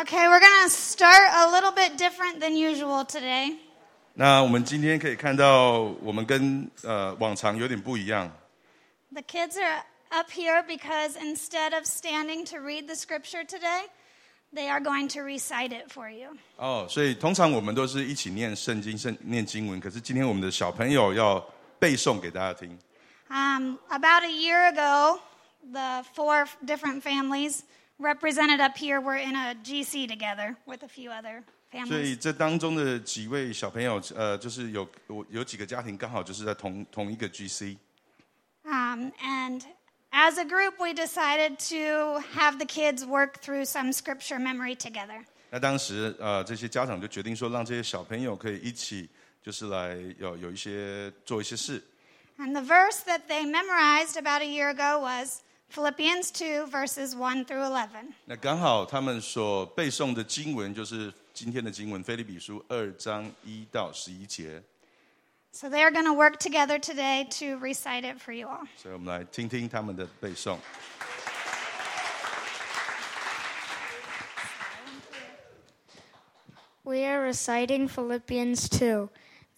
Okay, we're going to start a little bit different than usual today. 那我们今天可以看到，我们跟呃往常有点不一样。 The kids are up here because instead of standing to read the scripture today, they are going to recite it for you. 哦，所以通常我们都是一起念圣经、圣念经文，可是今天我们的小朋友要背诵给大家听。 Um, about a year ago, the four different families represented up here were in a GC together with a few other 所以 families. 这当中的几位小朋友，呃，就是有我有几个家庭刚好就是在同同一个 GC。 Um, and as a group, we decided to have the kids work through some scripture memory together. 那当时呃，这些家长就决定说，让这些小朋友可以一起，就是来有有一些做一些事。 And the verse that they memorized about a year ago was Philippians 2, verses 1 through 11. 那刚好他们所背诵的经文就是今天的经文，《菲利比书》二章一到十一节。 So they are going to work together today to recite it for you all. 所以我们来听听他们的背诵。 We are reciting Philippians 2.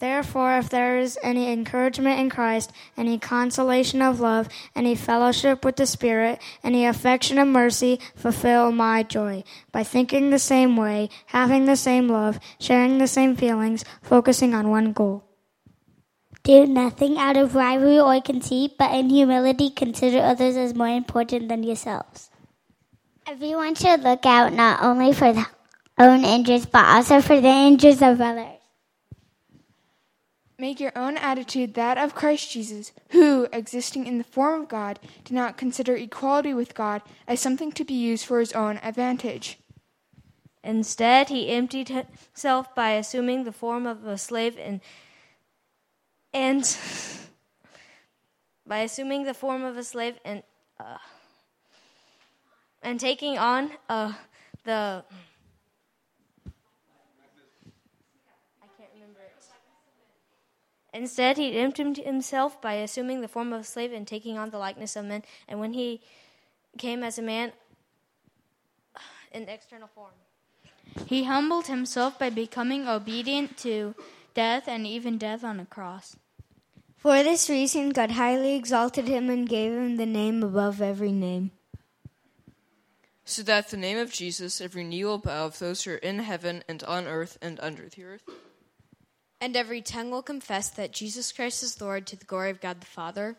Therefore, if there is any encouragement in Christ, any consolation of love, any fellowship with the Spirit, any affection of mercy, fulfill my joy by thinking the same way, having the same love, sharing the same feelings, focusing on one goal. Do nothing out of rivalry or conceit, but in humility consider others as more important than yourselves. Everyone should look out not only for their own interests, but also for the interests of others. Make your own attitude that of Christ Jesus, who, existing in the form of God, did not consider equality with God as something to be used for his own advantage. Instead, he emptied himself by assuming the form of a slave and and by assuming the form of a slave and uh, and taking on uh, the I can't remember it. Instead, he emptied himself by assuming the form of a slave and taking on the likeness of men. And when he came as a man in external form. He humbled himself by becoming obedient to death and even death on a cross. For this reason, God highly exalted him and gave him the name above every name. So that the name of Jesus every knee will bow of those who are in heaven and on earth and under the earth. And every tongue will confess that Jesus Christ is Lord to the glory of God the Father.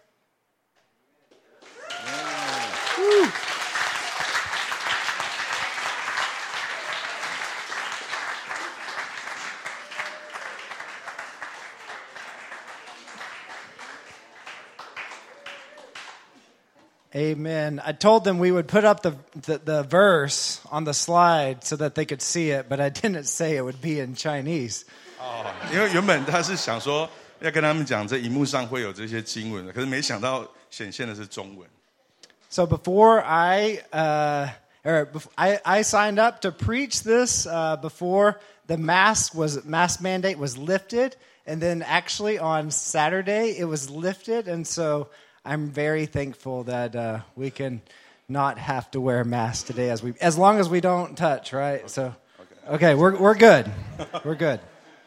Amen. I told them we would put up the, the, the verse on the slide so that they could see it, but I didn't say it would be in Chinese. 哦，因为原本他是想说要跟他们讲，这荧幕上会有这些经文的，可是没想到显现的是中文。 So before I, uh, or bef- I, I signed up to preach this uh, before the mask was mask mandate was lifted, and then actually on Saturday it was lifted, and so I'm very thankful that uh, we can not have to wear masks today as we as long as we don't touch, right? So, okay, we're we're good, we're good.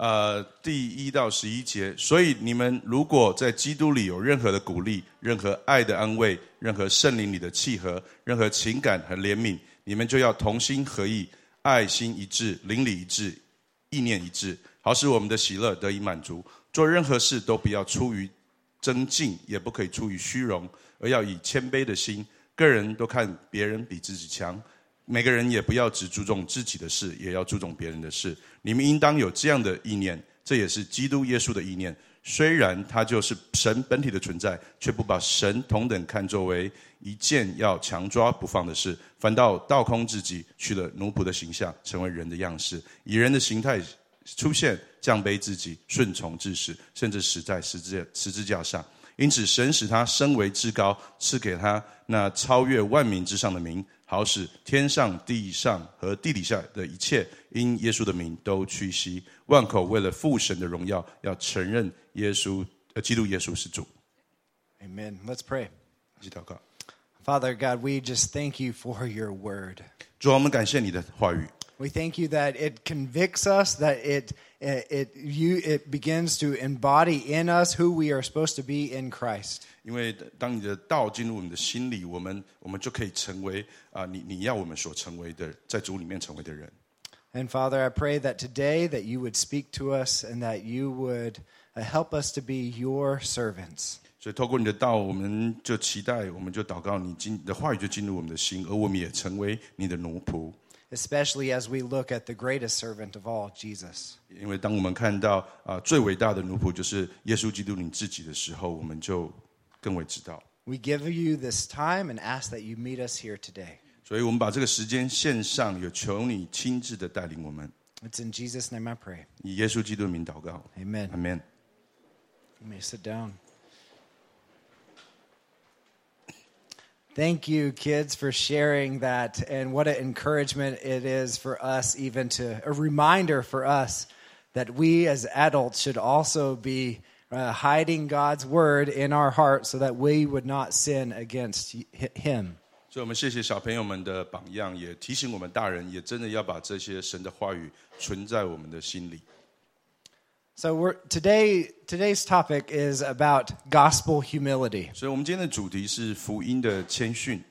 呃，第一到十一节，所以你们如果在基督里有任何的鼓励、任何爱的安慰、任何圣灵里的契合、任何情感和怜悯，你们就要同心合意，爱心一致，灵里一致，意念一致，好使我们的喜乐得以满足。做任何事都不要出于增进，也不可以出于虚荣，而要以谦卑的心，个人都看别人比自己强。每个人也不要只注重自己的事，也要注重别人的事。你们应当有这样的意念，这也是基督耶稣的意念。虽然他就是神本体的存在，却不把神同等看作为一件要强抓不放的事，反倒倒空自己，取了奴仆的形象，成为人的样式，以人的形态出现降卑自己、顺从至死，甚至死在十字十字架上。因此，神使他升为至高，赐给他那超越万民之上的名，好使天上、地上和地底下的一切因耶稣的名都屈膝，万口为了父神的荣耀，要承认耶稣呃基督耶稣是主。 Amen. Let's pray. 一起祷告。 Father God, we just thank you for your word. 主啊，我们感谢你的话语。 We thank you that it convicts us, that it it, it you it begins to embody in us who we are supposed to be in Christ. 因为当你的道进入我们的心里，我们我们就可以成为啊、你你要我们所成为的，在主里面成为的人。 And Father, I pray that today that you would speak to us and that you would uh, help us to be your servants. 所以透过你的道，我们就期待，我们就祷告你进你的话语就进入我们的心，而我们也成为你的奴仆。 especially as we look at the greatest servant of all, Jesus. 因为当我们看到啊、最伟大的奴仆就是耶稣基督你自己的时候，我们就更为知道。 We give you this time and ask that you meet us here today. 所以我们把这个时间献上，有求你亲自的带领我们， It's in Jesus' name I pray. 以耶稣基督的名祷告。 Amen. Amen。 You may sit down. Thank you, kids, for sharing that. And what an encouragement it is for us, even to a reminder for us that we as adults should also be uh, hiding God's word in our heart so that we would not sin against hi- Him. 所以，我们谢谢小朋友们的榜样，也提醒我们大人，也真的要把这些神的话语存在我们的心里。 So we're, today, today's topic is about gospel humility. 所以，我们今天的主题是福音的谦逊。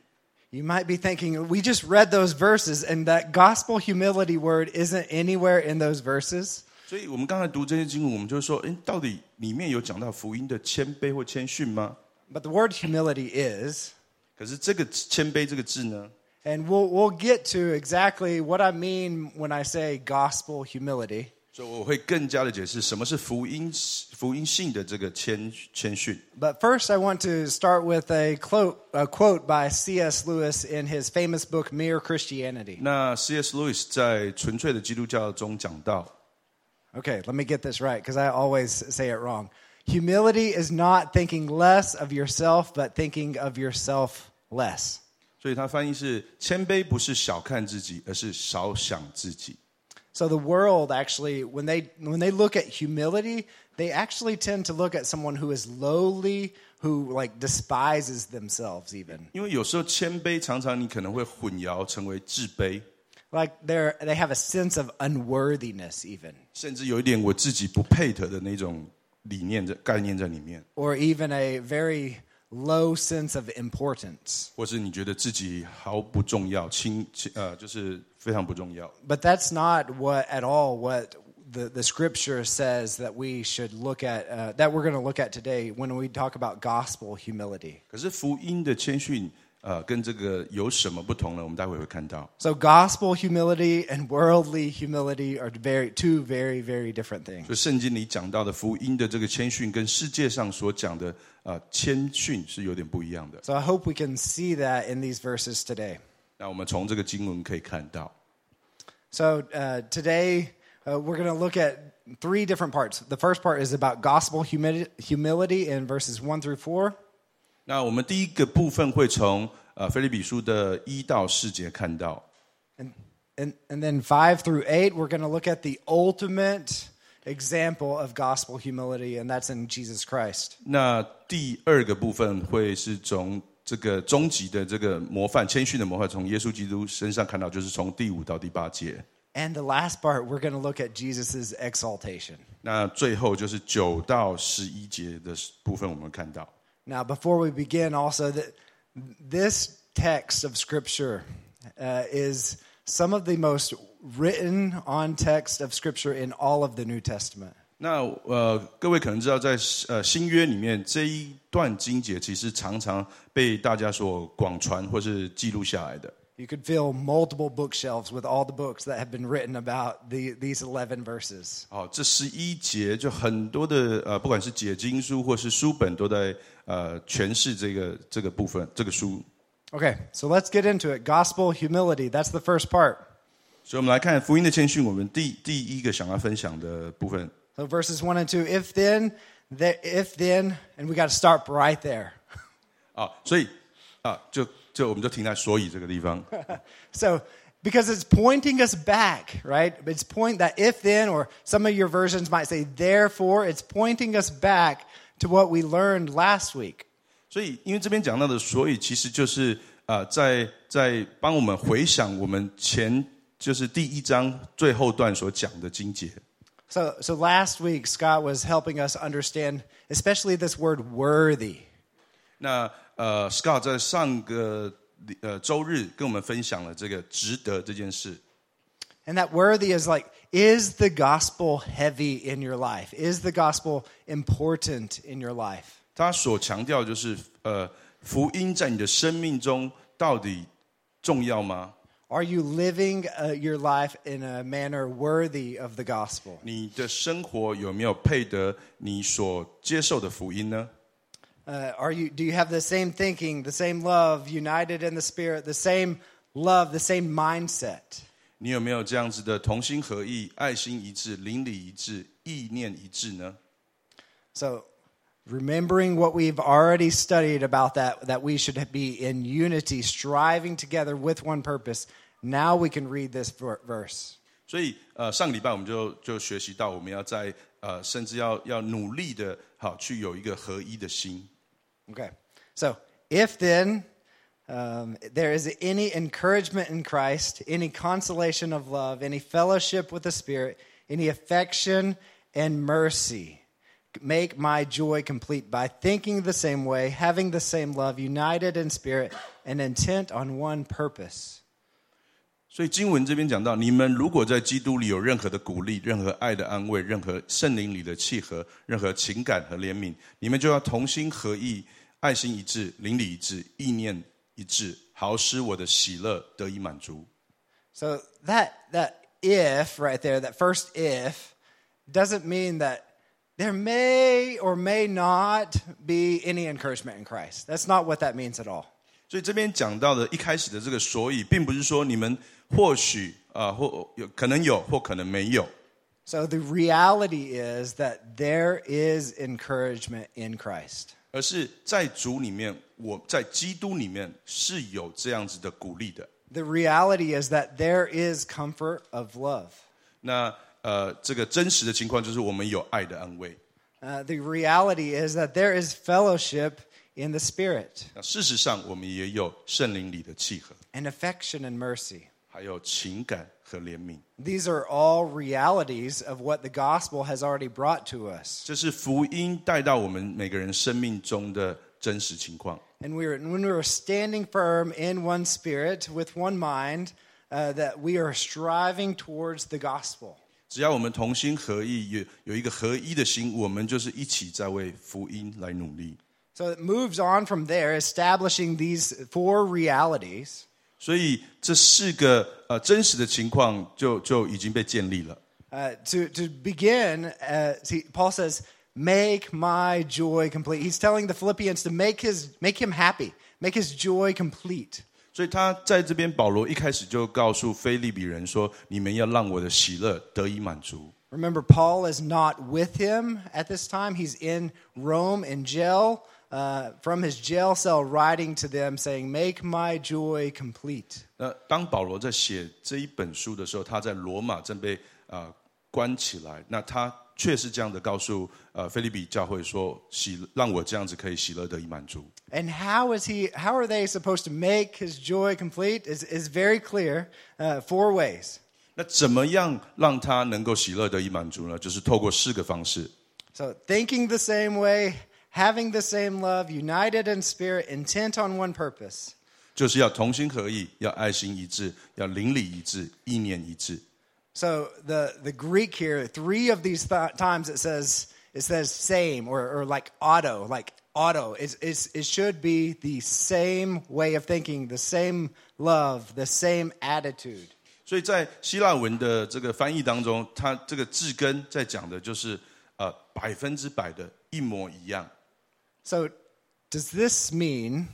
You might be thinking, we just read those verses, and that gospel humility word isn't anywhere in those verses. 所以我们刚才读这些经文，我们就说，诶，到底里面有讲到福音的谦卑或谦逊吗？ But the word humility is. 可是这个谦卑这个字呢， And we'll, we'll get to exactly what I mean when I say gospel humility. 所以我会更加的解释什么是福音福音性的这个谦谦逊。But first, I want to start with a quote, a quote by C.S. Lewis in his famous book, Mere Christianity. 那 C.S. Lewis 在《纯粹的基督教》中讲到，Okay, let me get this right because I always say it wrong. Humility is not thinking less of yourself, but thinking of yourself less. 所以他翻译是谦卑不是小看自己，而是少想自己。So the world actually, when they when they look at humility, they actually tend to look at someone who is lowly, who like despises themselves even. 因为有时候谦卑常常你可能会混淆成为自卑， Like they're they have a sense of unworthiness even. 甚至有一点我自己不配得的那种理念的概念在里面， Or even a very low sense of importance. 或是你觉得自己毫不重要，轻轻呃就是非常不重要。 But that's not what at all what the, the scripture says that we should look at uh, that we're going to look at today when we talk about gospel humility. 可是福音的谦逊， 呃，跟这个有什么不同呢？我们待会会看到。 So gospel humility and worldly humility are very two very very different things. 所以圣经里讲到的福音的这个谦逊，跟世界上所讲的呃谦逊是有点不一样的。 So I hope we can see that in these verses today. 那我们从这个经文可以看到， So uh, today uh, we're going to look at three different parts. The first part is about gospel humility, humility in verses 1 through 4. 那我们第一个部分会从呃菲利比书的一到四节看到， And, and, and then 5 through 8, we're going to look at the ultimate example of gospel humility, and that's in Jesus Christ. 那第二个部分会是从这个终极的这个模范谦逊的模范，从耶稣基督身上看到，就是从第五到第八节。 And the last part, we're going to look at Jesus' exaltation. 那最后就是九到十一节的部分，我们看到。 Now, before we begin, also, that this text of Scripture uh, is some of the most written on text of Scripture in all of the New Testament. 那呃，各位可能知道在，呃新约里面这一段经节，其实常常被大家所广传或是记录下来的。 You could fill multiple bookshelves with all the books that have been written about the, these 11 verses. 好，这十一节就很多的呃，不管是解经书或是书本，都在呃诠释这个这个部分这个书。 Okay, so let's get into it. Gospel humility, that's the first part. 所以我们来看福音的谦逊，我们第第一个想要分享的部分。 So verses 1 and 2. If then, the, if then, and we got to start right there. 啊，所以啊，就 就我们就停在所以这个地方。 So, because it's pointing us back, right? It's point that if then, or some of your versions might say therefore, it's pointing us back to what we learned last week. 所以，因为这边讲到的，所以其实就是啊、呃在在帮我们回想我们前就是第一章最后段所讲的经节。 So, so last week, Scott was helping us understand, especially this word worthy. 那呃，Scott 在上个呃周日跟我们分享了这个值得这件事。 And that worthy is like, is the gospel heavy in your life? Is the gospel important in your life? 他所强调就是呃，福音在你的生命中到底重要吗？ Are you living uh, your life in a manner worthy of the gospel? 你的生活有没有配得你所接受的福音呢？ Uh, are you, do you have the same thinking, the same love, united in the Spirit, the same love, the same mindset? 你有没有这样子的同心合意、爱心一致、邻里一致、意念一致呢？ So, remembering what we've already studied about that, that we should be in unity, striving together with one purpose, now we can read this ver- verse. 所以呃，上个礼拜我们就就学习到，我们要在呃，甚至要要努力的，好去有一个合一的心。 Okay. So, if then um, there is any encouragement in Christ, any consolation of love, any fellowship with the Spirit, any affection and mercy, make my joy complete by thinking the same way, having the same love, united in spirit, and intent on one purpose. 所以经文这边讲到，你们如果在基督里有任何的鼓励、任何爱的安慰、任何圣灵里的契合、任何情感和怜悯，你们就要同心合意、 爱心一致、灵里一致、意念一致，好使我的喜乐得以满足。 So that that if right there, that first if, doesn't mean that there may or may not be any encouragement in Christ. That's not what that means at all. 所以这边讲到的一开始的这个所以，并不是说你们或许啊、或有可能有，或可能没有。 So the reality is that there is encouragement in Christ. 而是在主里面，我在基督里面是有这样子的鼓励的。 The reality is that there is comfort of love. 那呃，这个真实的情况就是我们有爱的安慰。 Uh, the reality is that there is fellowship in the Spirit 那事实上，我们也有圣灵里的契合， and affection and mercy. 还有情感和怜悯。 These are all realities of what the gospel has already brought to us. 这是福音带到我们每个人生命中的真实情况。 And we are, when we are standing firm in one spirit, with one mind, uh, that we are striving towards the gospel. 只要我们同心合意，有有一个合一的心，我们就是一起在为福音来努力。 So it moves on from there, establishing these four realities. 所以这四个呃真实的情况就就已经被建立了。 Uh, to, to begin, uh, see, Paul says, Make my joy complete. He's telling the Philippians to make, his, make him happy, make his joy complete. 所以他在这边，保罗一开始就告诉菲利比人说：“你们要让我的喜乐得以满足。 Remember, Paul is not with him at this time. He's in Rome in jail, uh, from his jail cell, writing to them saying, Make my joy complete. ”那当保罗在写这一本书的时候，他在罗马正被啊、呃关起来。那他却是这样的告诉呃菲利比教会说：“喜让我这样子可以喜乐得以满足。 And how is he? How are they supposed to make his joy complete? Is is very clear. Uh, four ways. ”那怎么样让他能够喜乐得以满足呢？就是透过四个方式。 So thinking the same way, having the same love, united in spirit, intent on one purpose. 就是要同心合意，要爱心一致，要邻里一致，意念一致。 So the the Greek here, three of these th- times it says it says same or, or like auto, like auto. It's, it's, it should be the same way of thinking, the same love, the same attitude. 所以在希腊文的这个翻译当中，它这个字根在讲的就是呃百分之百的一模一样。 So does this mean?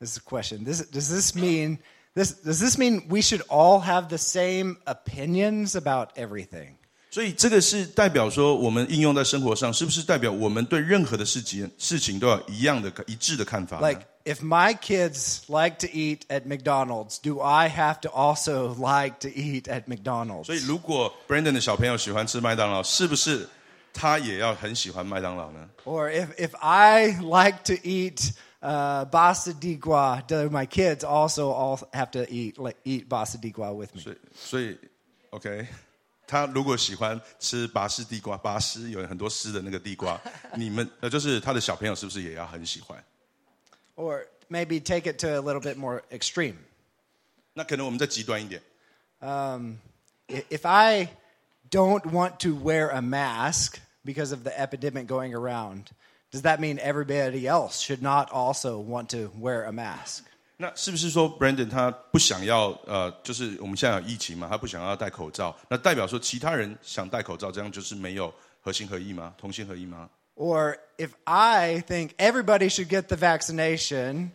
This is a question. This, does this mean this, does this mean we should all have the same opinions about everything? 所以这个是代表说，我们应用在生活上，是不是代表我们对任何的事情事情都要一样的一致的看法呢 Like, if my kids like to eat at McDonald's, do I have to also like to eat at McDonald's? 所以，如果 Brandon 的小朋友喜欢吃麦当劳，是不是 他也要很喜欢麦当劳呢？ Or if, if I like to eat uh, basa di gua, do my kids also all have to eat like, eat basa di gua with me? 所以，所以，OK，他如果喜欢吃拔丝地瓜，拔丝有很多丝的那个地瓜，你们呃，就是他的小朋友是不是也要很喜欢？ Or maybe take it to a little bit more extreme. 那可能我们再极端一点， Um, i- if I don't want to wear a mask because of the epidemic going around, does that mean everybody else should not also want to wear a mask? 那是不是说 Brandon 他不想要呃，就是我们现在有疫情嘛，他不想要戴口罩，那代表说其他人想戴口罩，这样就是没有合心合意吗？同心合意吗？ Or if I think everybody should get the vaccination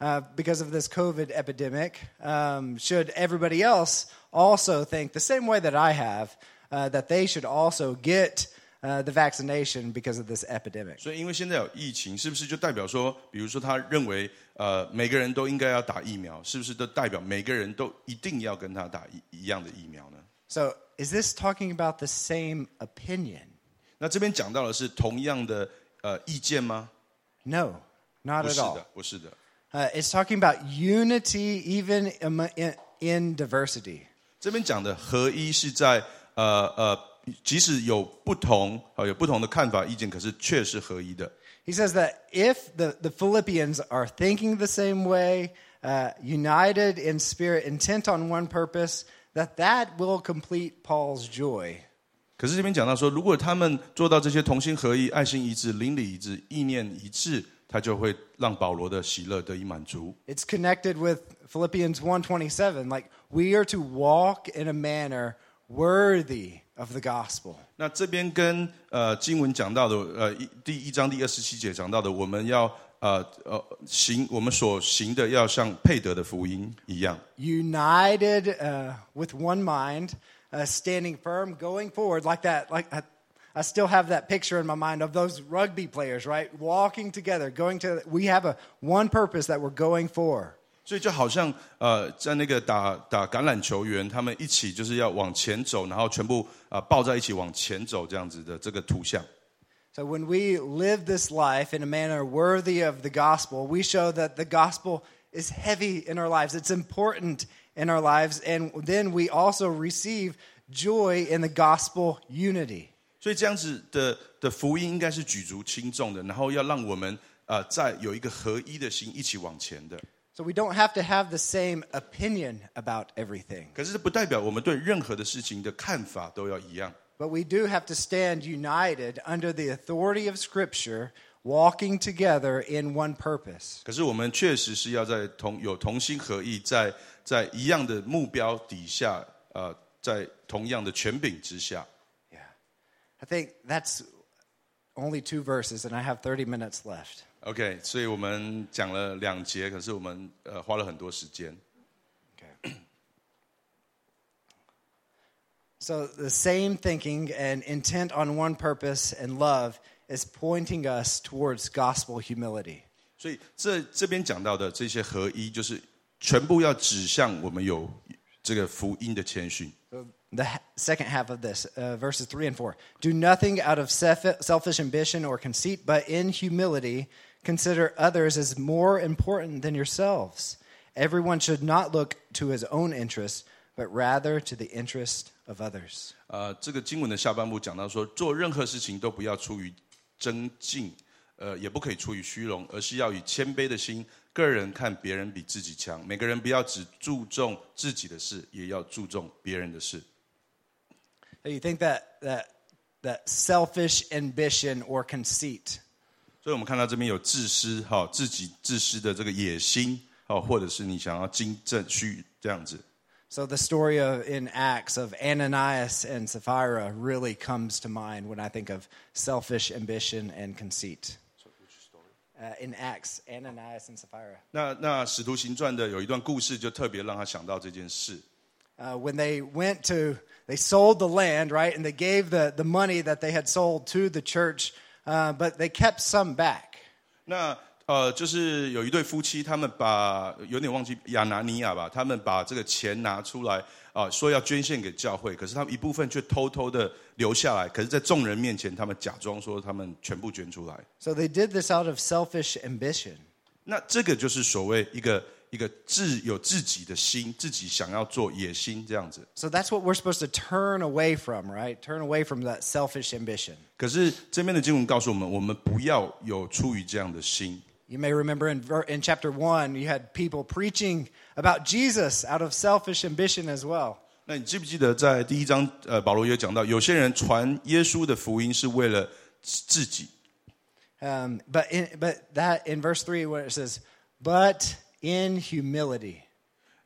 uh, because of this COVID epidemic, um, should everybody else also think the same way that I have uh, that they should also get uh, the vaccination because of this epidemic? 所以因为现在有疫情，是不是就代表说，比如说他认为呃每个人都应该要打疫苗，是不是都代表每个人都一定要跟他打一一样的疫苗呢？ So, is this talking about the same opinion? 那这边讲到的是同样的呃意见吗？ No, not 不 at 是 all. 的，不是的。 Uh, it's talking about unity even amo- in, in diversity. 这边讲的合一是在呃呃， 即使有不同呃有不同的看法意见，可是却是合一的。 He says that if the, the Philippians are thinking the same way, uh, united in spirit, intent on one purpose, that that will complete Paul's joy. 可是这边讲到说，如果他们做到这些同心合一、爱心一致、邻里一致、意念一致，他就会让保罗的喜乐得以满足。 It's connected with Philippians 1:27 like we are to walk in a manner worthy of the gospel. 那这边跟呃经文讲到的呃一第一章第二十七节讲到的，我们要呃呃行我们所行的要像配得的福音一样。 united uh, with one mind, uh, standing firm, going forward like that. Like I, I still have that picture in my mind of those rugby players, right? Walking together, going to. We have a one purpose that we're going for. 所以就好像呃，在那个打打橄榄球员，他们一起就是要往前走，然后全部啊、呃抱在一起往前走这样子的这个图像。So when we live this life in a manner worthy of the gospel, we show that the gospel is heavy in our lives. It's important in our lives, and then we also receive joy in the gospel unity. 所以这样子的的福音应该是举足轻重的，然后要让我们呃在有一个合一的心一起往前的。So we don't have to have the same opinion about everything. 可是这不代表我们对任何的事情的看法都要一样。 But we do have to stand united under the authority of Scripture, walking together in one purpose. 可是我们确实是要在同有同心合意，在在一样的目标底下，呃，在同样的权柄之下。 I think that's only two verses, and I have 30 minutes left. OK，所以我们讲了两节，可是我们呃花了很多时间。 So the same thinking and intent on one purpose and love is pointing us towards gospel humility. 所以这这边讲到的这些合一，就是全部要指向我们有这个福音的谦逊。 So the ha- second half of this, uh, verses 3 and 4. Do nothing out of self- selfish ambition or conceit, but in humility consider others as more important than yourselves. Everyone should not look to his own interest, but rather to the interest of others. 呃，这个经文的下半部讲到说，做任何事情都不要出于争竞，呃，也不可以出于虚荣，而是要以谦卑的心，个人看别人比自己强。每个人不要只注重自己的事，也要注重别人的事。 So you think that, that, that selfish ambition or conceit 所以我们看到这边有自私，哈、自己自私的这个野心，哦，或者是你想要精正虚这样子。 So the story of in Acts of Ananias and Sapphira really comes to mind when I think of selfish ambition and conceit. uh, in Acts, Ananias and Sapphira. 那那使徒行传的有一段故事，就特别让他想到这件事。 Uh, when they went to, they sold the land, right? And they gave the, the money that they had sold to the church, uh, but they kept some back. 那呃，就是有一对夫妻，他们把有点忘记亚拿尼亚吧，他们把这个钱拿出来啊、说要捐献给教会，可是他们一部分却偷偷的留下来，可是，在众人面前，他们假装说他们全部捐出来。So they did this out of selfish ambition. 那这个就是所谓一个一个自有自己的心，自己想要做野心这样子。 So that's what we're supposed to turn away from, right? Turn away from that selfish ambition. 可是这边的经文告诉我们，我们不要有出于这样的心。 You may remember in, ver- in chapter 1, you had people preaching about Jesus out of selfish ambition as well. 那你记不记得在第一章，呃，保罗有讲到，有些人传耶稣的福音是为了自己， Um, but, in, but that in verse 3, where it says, but in humility.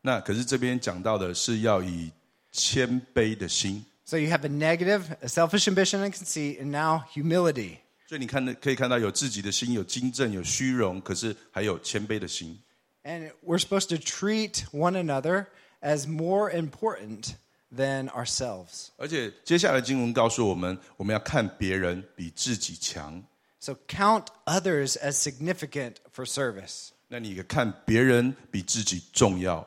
那可是这边讲到的是要以谦卑的心， So you have a negative, a selfish ambition and conceit, and now humility. 所以你看的可以看到有自己的心，有精正，有虚荣，可是还有谦卑的心。 And we're supposed to treat one another as more important than ourselves. 而且接下来经文告诉我们，我们要看别人比自己强。 So count others as significant for service. 那你看别人比自己重要。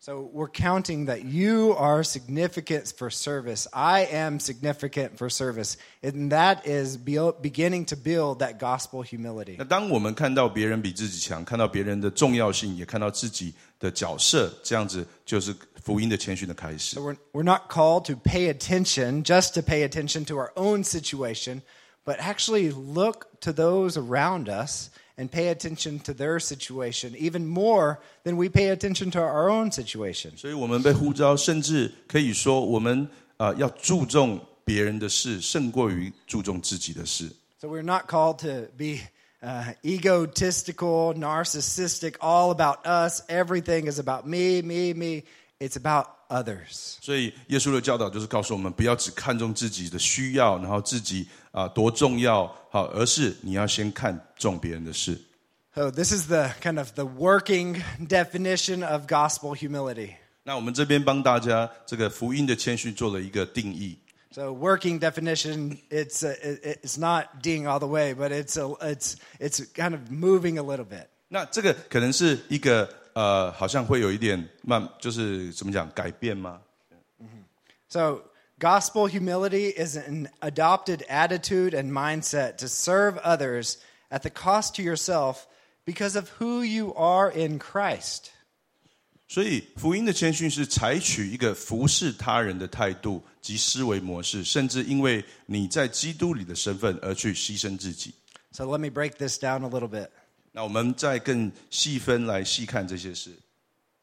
So we're counting that you are significant for service. I am significant for service. And that is be- beginning to build that gospel humility. 那当我们看到别人比自己强，看到别人的重要性，也看到自己的角色，这样子就是福音的谦逊的开始 So。we're, we're not called to pay attention just to pay attention to our own situation, but actually look to those around us and pay attention to their situation even more than we pay attention to our own situation. 所以我们被呼召，甚至可以说，我们啊、呃要注重别人的事，胜过于注重自己的事。 So we're not called to be uh, egotistical, narcissistic, all about us. Everything is about me, me, me. It's about others. 所以耶稣的教导就是告诉我们，不要只看重自己的需要，然后自己啊、多重要，好，而是你要先看重别人的事。 So this is the kind of the working definition of gospel humility. 那我们这边帮大家这个福音的谦虚做了一个定义。 So working definition, it's uh, it, it's not ding all the way, but it's a, it's it's kind of moving a little bit. 那这个可能是一个 呃，好像会有一点慢，就是怎么讲改变吗？ So gospel humility is an adopted attitude and mindset to serve others at the cost to yourself because of who you are in Christ. 所以福音的谦逊是采取一个服侍他人的态度及思维模式，甚至因为你在基督里的身份而去牺牲自己。 So let me break this down a little bit. 那我们再更细分来细看这些事。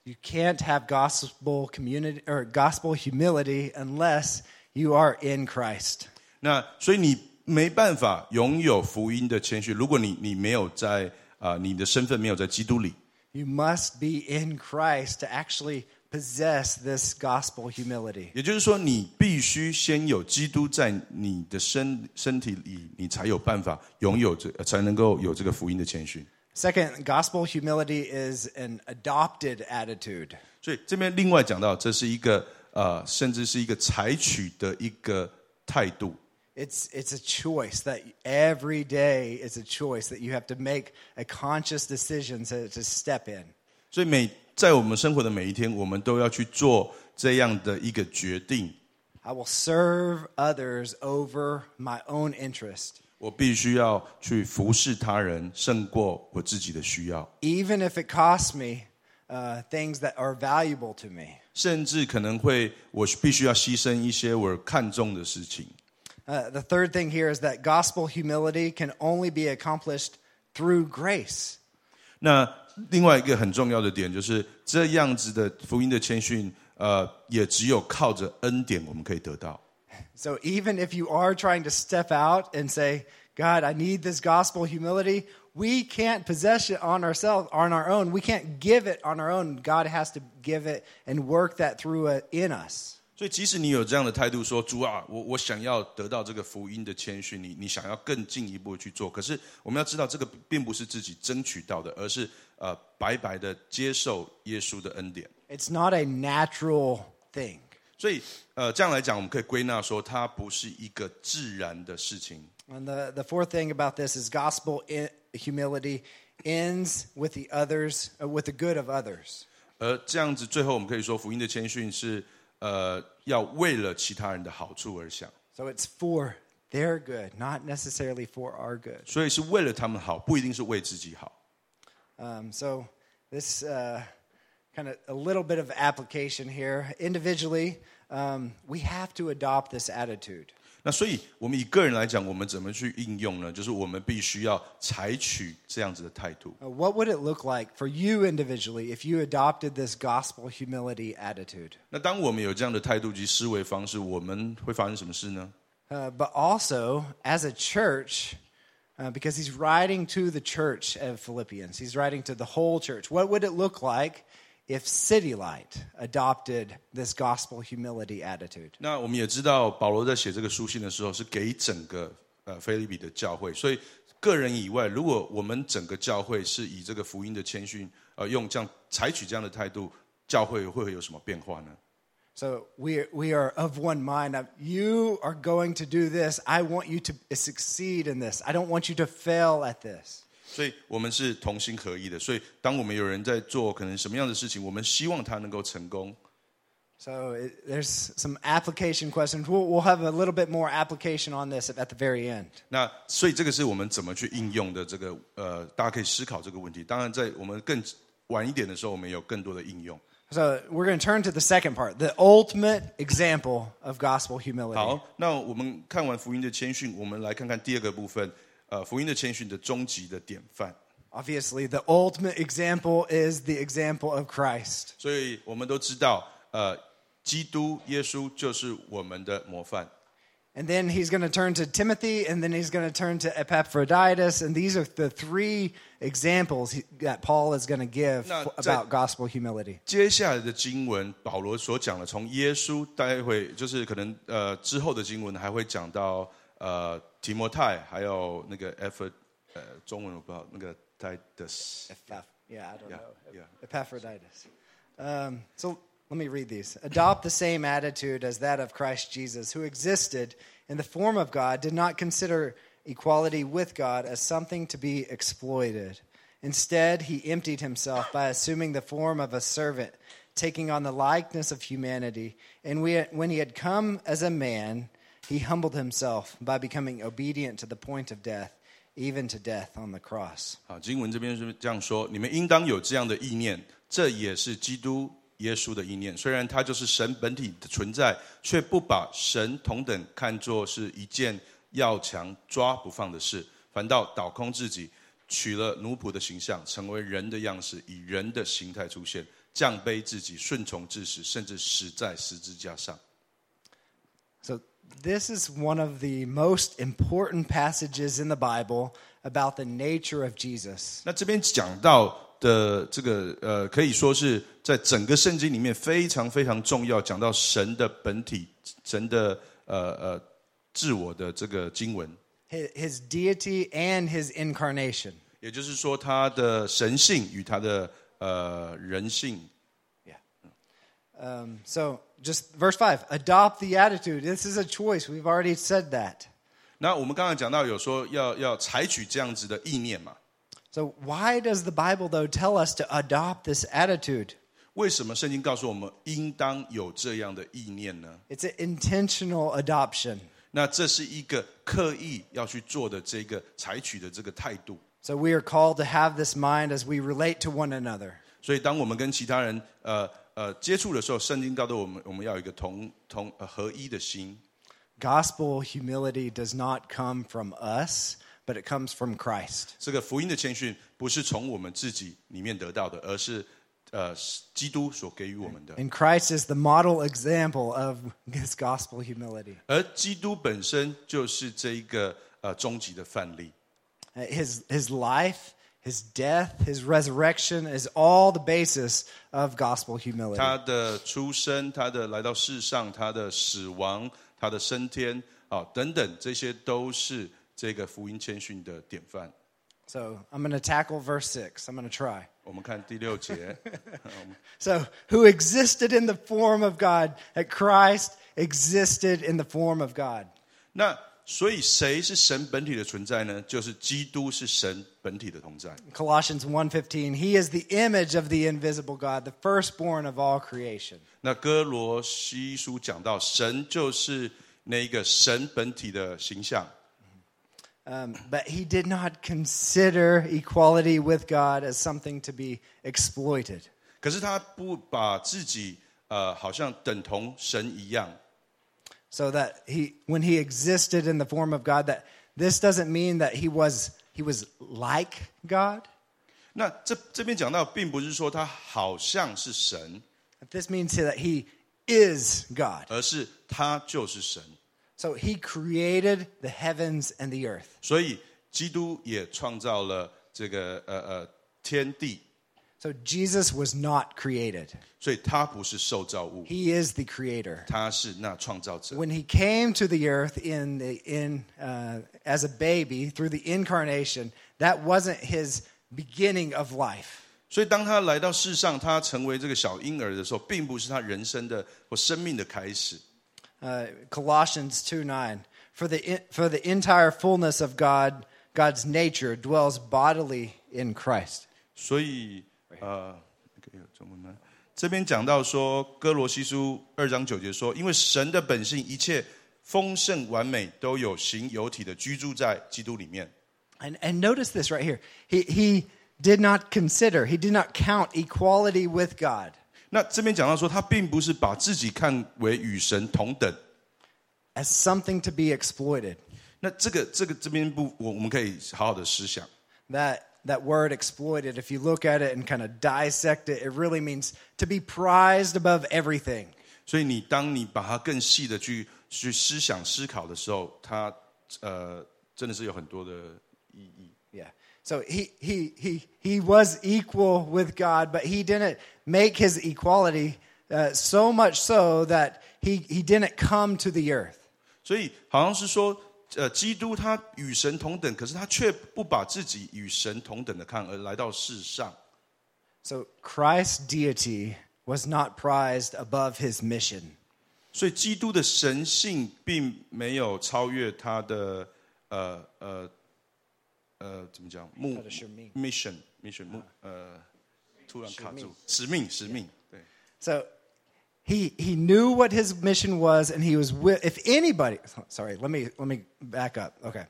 You can't have gospel community or gospel humility unless you are in Christ. 那所以你没办法拥有福音的谦虚，如果你你没有在啊、呃你的身份没有在基督里。 You must be in Christ to actually possess this gospel humility. 也就是说，你必须先有基督在你的身身体里，你才有办法拥有这，才能够有这个福音的谦逊。 Second, gospel humility is an adopted attitude. 所以这边另外讲到，这是一个呃，甚至是一个采取的一个态度。 It's, it's a choice that every day it's a choice that you have to make a conscious decision to, to step in. 所以每在我们生活的每一天，我们都要去做这样的一个决定。 I will serve others over my own interest. 我必须要去服侍他人，胜过我自己的需要， even if it costs me uh, things that are valuable to me. 甚至可能会我必须要牺牲一些我看重的事情。 Uh, the third thing here is that gospel humility can only be accomplished through grace. 那另外一个很重要的点就是，这样子的福音的谦逊，呃，也只有靠着恩典我们可以得到。 So even if you are trying to step out and say, God, I need this gospel humility, we can't possess it on ourselves, on our own. We can't give it on our own. God has to give it and work that through it in us. 所以，即使你有这样的态度，说主啊，我我想要得到这个福音的谦逊，你你想要更进一步去做，可是我们要知道，这个并不是自己争取到的，而是呃白白的接受耶稣的恩典。 It's not a natural thing. 所以，呃，这样来讲，我们可以归纳说，它不是一个自然的事情。 And the, the fourth thing about this is gospel in, humility ends with the others, uh, with the good of others. 而这样子，最后我们可以说，福音的谦逊是呃要为了其他人的好处而想， So it's for their good, not necessarily for our good. 所以是为了他们好，不一定是为自己好。 Um, so this uh, kind of a little bit of application here. Individually, um, we have to adopt this attitude. 那所以，我们以个人来讲，我们怎么去应用呢？就是我们必须要采取这样子的态度。 Uh, what would it look like for you individually if you adopted this gospel humility attitude? 那当我们有这样的态度及思维方式，我们会发生什么事呢？ Uh, but also, as a church, uh, because he's writing to the church of Philippians, he's writing to the whole church. What would it look like if City Light adopted this gospel humility attitude? 那我们也知道，保罗在写这个书信的时候，是给整个呃菲利比的教会。所以，个人以外，如果我们整个教会是以这个福音的谦逊，呃，用这样采取这样的态度，教会会有什么变化呢？ So we, we are of one mind. Uh, You are going to do this. I want you to succeed in this. I don't want you to fail at this. 所以我们是同心合一的。所以，当我们有人在做可能什么样的事情，我们希望他能够成功。 So it, there's some application questions. We'll, we'll have a little bit more application on this at the very end. 那所以这个是我们怎么去应用的这个呃，大家可以思考这个问题。当然，在我们更晚一点的时候，我们有更多的应用。 So we're going to turn to the second part, the ultimate example of gospel humility. 好，那我们看完福音的谦逊，我们来看看第二个部分， 呃，福音的谦逊的终极的典范。Obviously, the ultimate example is the example of Christ. 所以我们都知道，呃，基督耶稣就是我们的模范。And then he's going to turn to Timothy, and then he's going to turn to Epaphroditus, and these are the three examples he, that Paul is going to give about gospel humility. 接下来的经文，保罗所讲的，从耶稣，待会就是可能呃之后的经文还会讲到呃提摩太，还有那个 effort，呃中文我不知道那个 Titus。 Epaph- yeah, I don't Yeah, know. yeah. Epaphroditus. Um, so let me read these. Adopt the same attitude as that of Christ Jesus, who existed in the form of God, did not consider equality with God as something to be exploited. Instead, he emptied himself by assuming the form of a servant, taking on the likeness of humanity. And we, when he had come as a man, he humbled himself by becoming obedient to the point of death, even to death on the cross. 好，经文这边是这样说：你们应当有这样的意念，这也是基督耶稣的意念。虽然他就是神本体的存在，却不把神同等看作是一件要强抓不放的事，反倒倒空自己，取了奴仆的形象，成为人的样式，以人的形态出现，降卑自己，顺从至死，甚至死在十字架上。So, this is one of the most important passages in the Bible about the nature of Jesus. 那这边讲到的这个呃，可以说是在整个圣经里面非常非常重要，讲到神的本体、神的呃呃自我的这个经文， His, his deity and his incarnation. 也就是说他的神性与他的呃人性。 Um, so, just verse 5 adopt the attitude. This is a choice. We've already said that. 那我们刚才讲到有说要要采取这样子的意念嘛？ So, why does the Bible, though, tell us to adopt this attitude? 为什么圣经告诉我们应当有这样的意念呢？ It's an intentional adoption. 那这是一个刻意要去做的这个采取的这个态度。 So, we are called to have this mind as we relate to one another. 所以，当我们跟其他人呃 呃接触的时候，圣经告诉我们，我们要有一个同同、呃、合一的心。Gospel humility does not come from us, but it comes from Christ. 这个福音的谦逊不是从我们自己里面得到的，而是呃基督所给予我们的。And Christ is the model example of this gospel humility. 而基督本身就是这一个呃终极的范例。Uh, His, his life, his death, his resurrection is all the basis of gospel humility. 他的出生，他的来到世上，他的死亡，他的升天，啊，等等，这些都是这个福音谦逊的典范。 So I'm going to tackle verse 6. I'm going to try. 我们看第六节， So, who existed in the form of God, that Christ existed in the form of God. 那 所以谁是神本体的存在呢？就是基督是神本体的同在。Colossians 1:15 He is the image of the invisible God, the firstborn of all creation. 那歌罗西书讲到，神就是那一个神本体的形象。Um, but he did not consider equality with God as something to be exploited. 可是他不把自己呃，好像等同神一样。So that he when he existed in the form of God that this doesn't mean that he was he was like God. 那这这边讲到，并不是说他好像是神， This means that he is God. 而是他就是神。 So he created the heavens and the earth. 所以基督也创造了这个呃呃天地， So Jesus was not created. 所以他不是受造物， He is the creator. 他是那创造者。 When he came to the earth in the, in uh, as a baby through the incarnation, that wasn't his beginning of life. 所以当他来到世上，他成为这个小婴儿的时候，并不是他人生的或生命的开始。 Uh, Colossians 2 9. For the, in, for the entire fullness of God, God's nature dwells bodily in Christ. 所以 呃，有中文吗？这边讲到说，歌罗西书二章九节说，因为神的本性一切丰盛完美都有形有体的居住在基督里面。And and notice this right here. He he did not consider, he did not count equality with God. 那这边讲到说，他并不是把自己看为与神同等。As something to be exploited. 那这个这个这边不，我我们可以好好的思想。That that word exploited, if you look at it and kind of dissect it, it really means to be prized above everything. 所以你当你把它更细的去去思想思考的时候，它呃真的是有很多的意义。 Yeah. So he, he, he, he was equal with God, but he didn't make his equality uh, so much so that he, he didn't come to the earth. 所以好像是说， 呃，基督他与神同等，可是他却不把自己与神同等的看，而来到世上。So Christ's deity was not prized above his mission. 所以基督的神性并没有超越他的呃呃呃怎么讲目 mission mission 目呃突然卡住使命使命对。So he he knew what his mission was and he was wi- if anybody sorry let me let me back up okay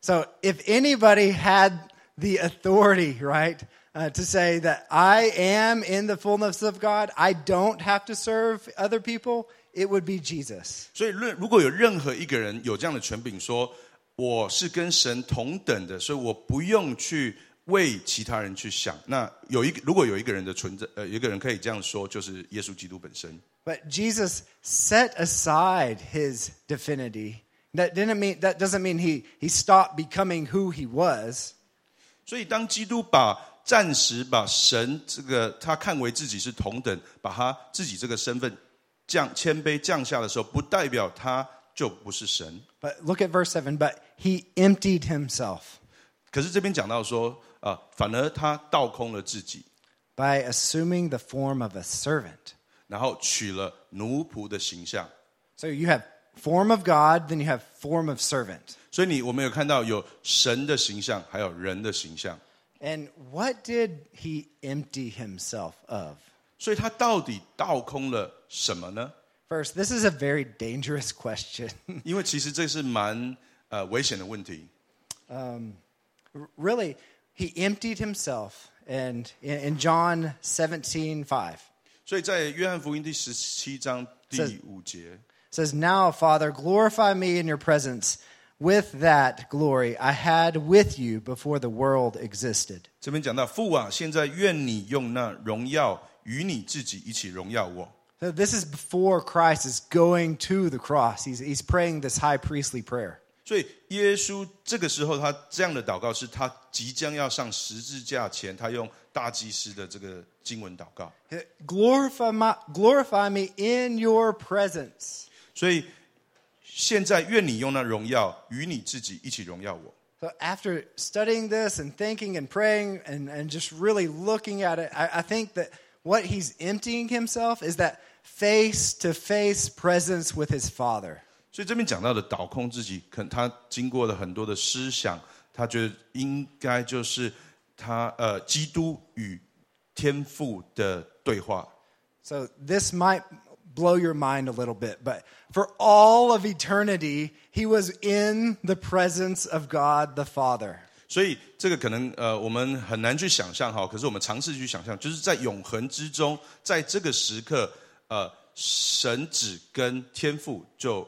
so if anybody had the authority right uh, to say that i am in the fullness of god i don't have to serve other people it would be jesus 所以，论如果有任何一个人有这样的权柄，说我是跟神同等的，所以我不用去 为其他人去想。那有一个，如果有一个人的存在，呃，有一个人可以这样说，就是耶稣基督本身。 but jesus set aside his divinity that didn't mean that doesn't mean he he stopped becoming who he was 所以，当基督把暂时把神这个他看为自己是同等，把他自己这个身份降谦卑降下的时候，不代表他就不是神。 but look at verse 7 but he emptied himself 可是这边讲到说， 啊、反而他倒空了自己， by assuming the form of a servant. 然后取了奴仆的形象。 So you have form of God, then you have form of servant. 所以你我们有看到有神的形象，还有人的形象。 And what did he empty himself of? 所以他到底倒空了什么呢？ First, this is a very dangerous question. 因为其实这是蛮呃危险的问题。 really, he emptied himself. And in, in John 17, 5, 所以在约翰福音第十七章第五节， says, Now, Father, glorify me in your presence with that glory I had with you before the world existed. 这边讲到父啊，现在愿你用那荣耀与你自己一起荣耀我。 So this is before Christ is going to the cross. He's, he's praying this high priestly prayer. 所以耶稣这个时候他这样的祷告，是他即将要上十字架前，他用大祭司的这个经文祷告。 Glorify, my, glorify me in your presence. 所以现在愿你用那荣耀与你自己一起荣耀我。 So after studying this and thinking and praying and, and just really looking at it, I, I think that what he's emptying himself is that face to face presence with his father. 所以这边讲到的倒空自己，可能他经过了很多的思想，他觉得应该就是他呃，基督与天父的对话。So this might blow your mind a little bit, but for all of eternity, he was in the presence of God the Father. 所以这个可能呃，我们很难去想象哈。可是我们尝试去想象，就是在永恒之中，在这个时刻，呃，神子跟天父就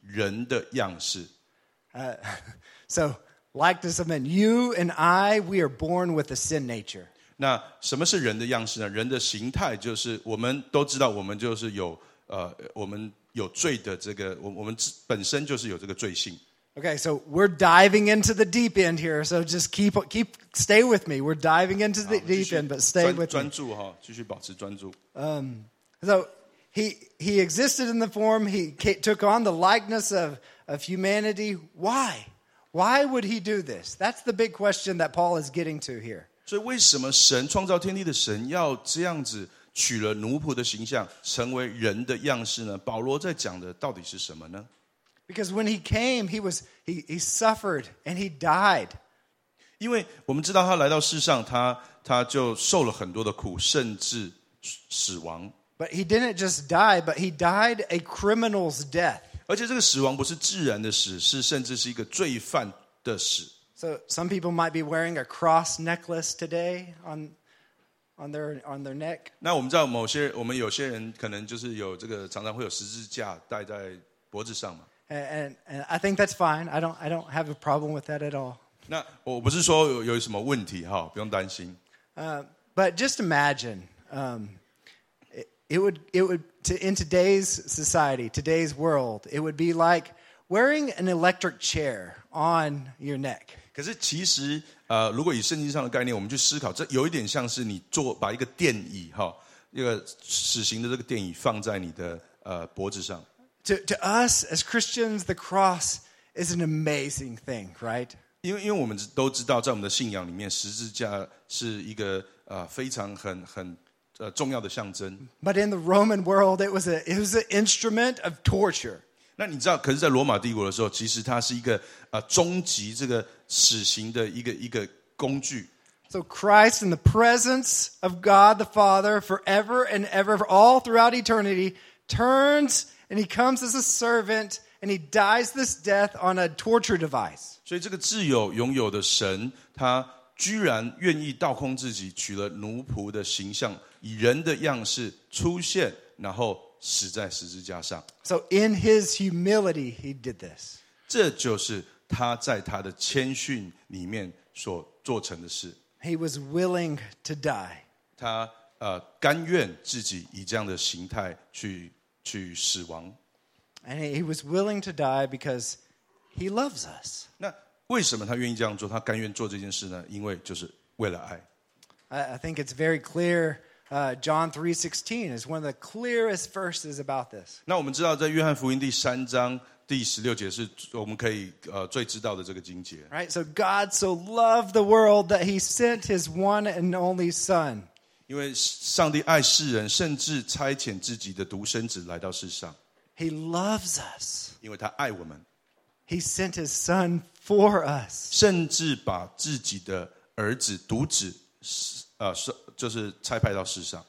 人的样式。 Uh, so, likeness of men. You and I, we are born with a sin nature. 那什么是人的样式呢？人的形态就是我们都知道，我们就是有呃，我们有罪的这个，我我们自本身就是有这个罪性。 Okay, so we're diving into the deep end here. So just keep keep stay with me. We're diving into the 继 deep 续 end, but stay 专 with me. 专注哈，继续保持专注。 Um, so he he existed in the form. He ca- took on the likeness of of humanity. Why? Why would he do this? That's the big question that Paul is getting to here. 所以，为什么神创造天地的神要这样子取了奴仆的形象，成为人的样式呢？保罗在讲的到底是什么呢？ Because when he came, he was he, he suffered and he died. 因为我们知道他来到世上，他他就受了很多的苦，甚至死亡。 But he didn't just die, but he died a criminal's death. 而且这个死亡不是自然的死，是甚至是一个罪犯的死。 So some people might be wearing a cross necklace today on on their on their neck. 那我们知道，某些我们有些人可能就是有这个常常会有十字架戴在脖子上嘛。 And, and, and I think that's fine. I don't I don't have a problem with that at all. 那我不是说有有什么问题哈，不用担心。 Uh, but just imagine, um, it, it would it would to, in today's society, today's world, it would be like wearing an electric chair on your neck. 可是其实，呃，如果以圣经上的概念，我们去思考，这有一点像是你做把一个电椅哈，一个死刑的这个电椅放在你的呃脖子上。 To to us as Christians, the cross is an amazing thing, right? 因为因为我们都知道，在我们的信仰里面，十字架是一个呃非常很很 呃重要的象征。 But in the Roman world, it was a it was an instrument of torture. 那你知道，可是，在罗马帝国的时候，其实它是一个呃终极这个死刑的一个一个工具。 So Christ, in the presence of God the Father, forever and ever, for all throughout eternity, turns and he comes as a servant and he dies this death on a torture device. 所以，这个自有拥有的神，他 居然愿意倒空自己，取了奴仆的形象，以人的样式出现，然后死在十字架上。 So in his humility, he did this. 这就是他在他的谦逊里面所做成的事。 He was willing to die. 他呃甘愿自己以这样的形态去去死亡。 And he was willing to die because he loves us. 那 为什么他愿意这样做？他甘愿做这件事呢？因为就是为了爱。 I, I think it's very clear. Uh, John 3.16 is one of the clearest verses about this. 那我们知道，在约翰福音第三章第十六节是我们可以呃最知道的这个经节。 Right? So God so loved the world that he sent his one and only son. 因为上帝爱世人，甚至差遣自己的独生子来到世上， He loves us. 因为他爱我们， He sent his son for us. 甚至把自己的儿子独子，呃，是就是差派到世上。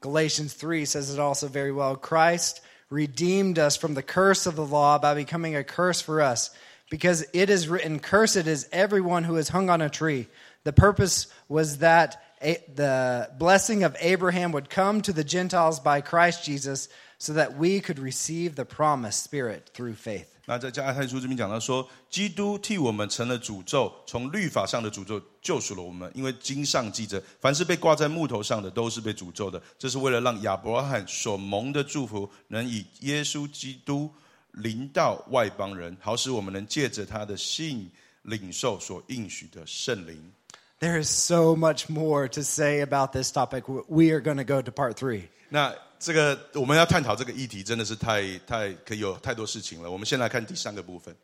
Galatians 3 says it also very well. Christ redeemed us from the curse of the law by becoming a curse for us. because it is written, Cursed is everyone who is hung on a tree. The purpose was that a, the blessing of Abraham would come to the Gentiles by Christ Jesus so that we could receive the promised Spirit through faith. 那在加拉太书这边讲到说，基督替我们成了诅咒，从律法上的诅咒救赎了我们，因为经上记着，凡是被挂在木头上的，都是被诅咒的。这是为了让亚伯拉罕所蒙的祝福，能以耶稣基督临到外邦人，好使我们能借着他的信领受所应许的圣灵。There is so much more to say about this topic. We are going to go to part three. 那这个我们要探讨这个议题，真的是太太可以有太多事情了。我们先来看第三个部分。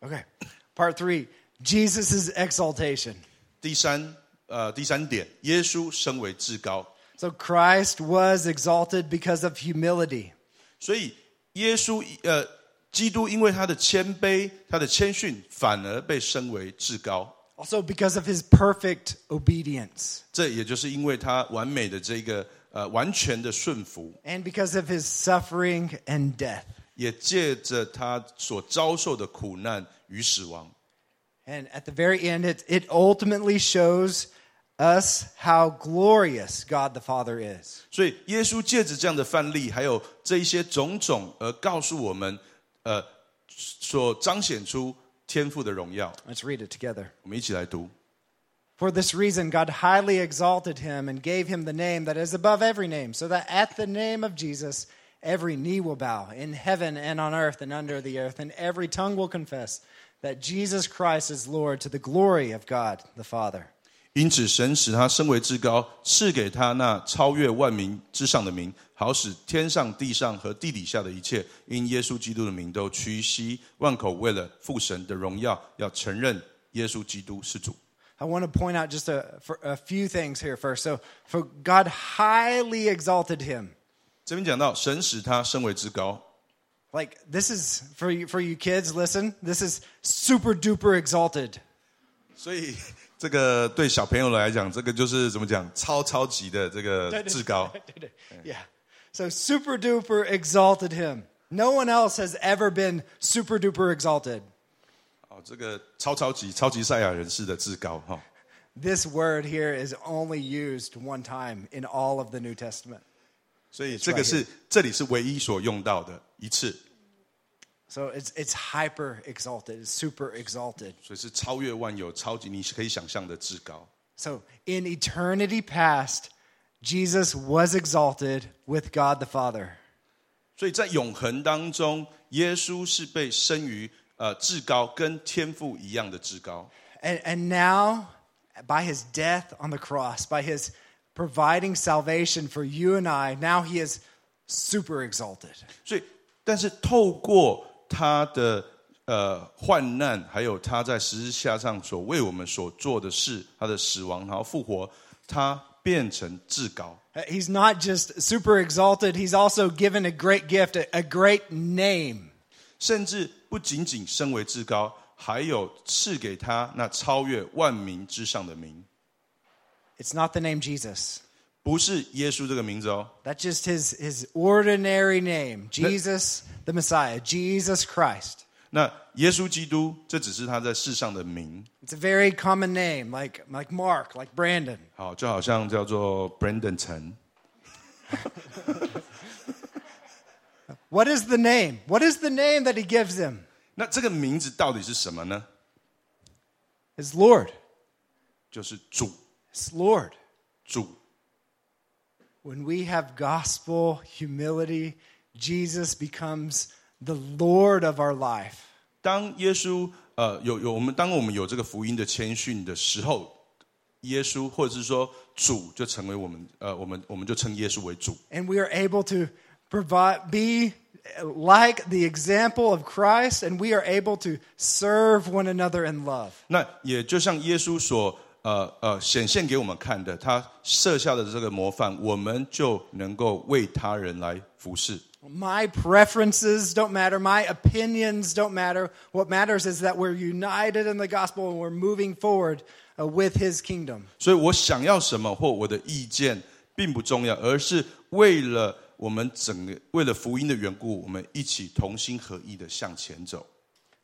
Okay. Part three Jesus' exaltation. 第三，呃，第三点，耶稣升为至高，So Christ was exalted because of humility. 所以耶稣，呃，基督因为他的谦卑，他的谦逊，反而被升为至高。Also because of his perfect obedience. 这也就是因为他完美的这个 呃完全的顺服， And because of his suffering and death. 也借着他所遭受的苦难与死亡。 And at the very end, it, it ultimately shows us how glorious God the Father is. 所以耶稣借着这样的范例，还有这一些种种，而告诉我们，呃，所彰显出天赋的荣耀。 Let's read it together. 我们一起来读。 For this reason, God highly exalted him and gave him the name that is above every name, so that at the name of Jesus, every knee will bow in heaven and on earth and under the earth, and every tongue will confess that Jesus Christ is Lord to the glory of God the Father. 因此，神使他升为至高，赐给他那超越万民之上的名，好使天上、地上和地底下的一切，因耶稣基督的名都屈膝，万口为了父神的荣耀，要承认耶稣基督是主。 I want to point out just a, for a few things here first. So, for God highly exalted him. 这边讲到，神使他升为至高， Like this is for you for you kids, listen. This is super duper exalted. 所以这个对小朋友来讲，这个就是怎么讲，超超级的这个至高。 Yeah. So super duper exalted him. No one else has ever been super duper exalted. 哦，这个超超级超级赛亚人式的至高哈。 This word here is only used one time in all of the New Testament. 所以这个是这里是唯一所用到的一次， So it's it's hyper exalted, it's super exalted. 所以是超越万有、超级你可以想象的至高。 So in eternity past, Jesus was exalted with God the Father. 所以在永恒当中，耶稣是被升于 呃至高，跟天父一样的至高。 And, and now, by his death on the cross, by his providing salvation for you and I, now he is super exalted. 所以，但是透过他的呃患难，还有他在十字架上所为我们所做的事，他的死亡，然后复活，他变成至高。 Uh, He's not just super exalted, he's also given a great gift, a, a great name. 甚至 不仅仅升为至高，还有赐给他那超越万民之上的名，It's not the name Jesus. 不是耶稣这个名字哦，That's just his, his ordinary name Jesus the Messiah, Jesus Christ. 那耶稣基督，这只是他在世上的名。It's a very common name, like, like Mark, like Brandon. 好，就好像叫做 Brandon 陈。What is the name? What is the name that he gives him? 那这个名字到底是什么呢？ His Lord. 就是主， His Lord. 主。 When we have gospel humility, Jesus becomes the Lord of our life. 当耶稣呃有有我们当我们有这个福音的谦逊的时候，耶稣或者是说主就成为我们呃我们我们就称耶稣为主， And we are able to provide be like the example of Christ and we are able to serve one another in love. 那也就像耶稣所呃呃显现给我们看的，他设下的这个模范，我们就能够为他人来服侍。 My preferences don't matter. My opinions don't matter. What matters is that we're united in the gospel and we're moving forward uh, with his kingdom. 所以我想要什么或我的意见并不重要，而是为了 我们整个为了福音的缘故，我们一起同心合意的向前走。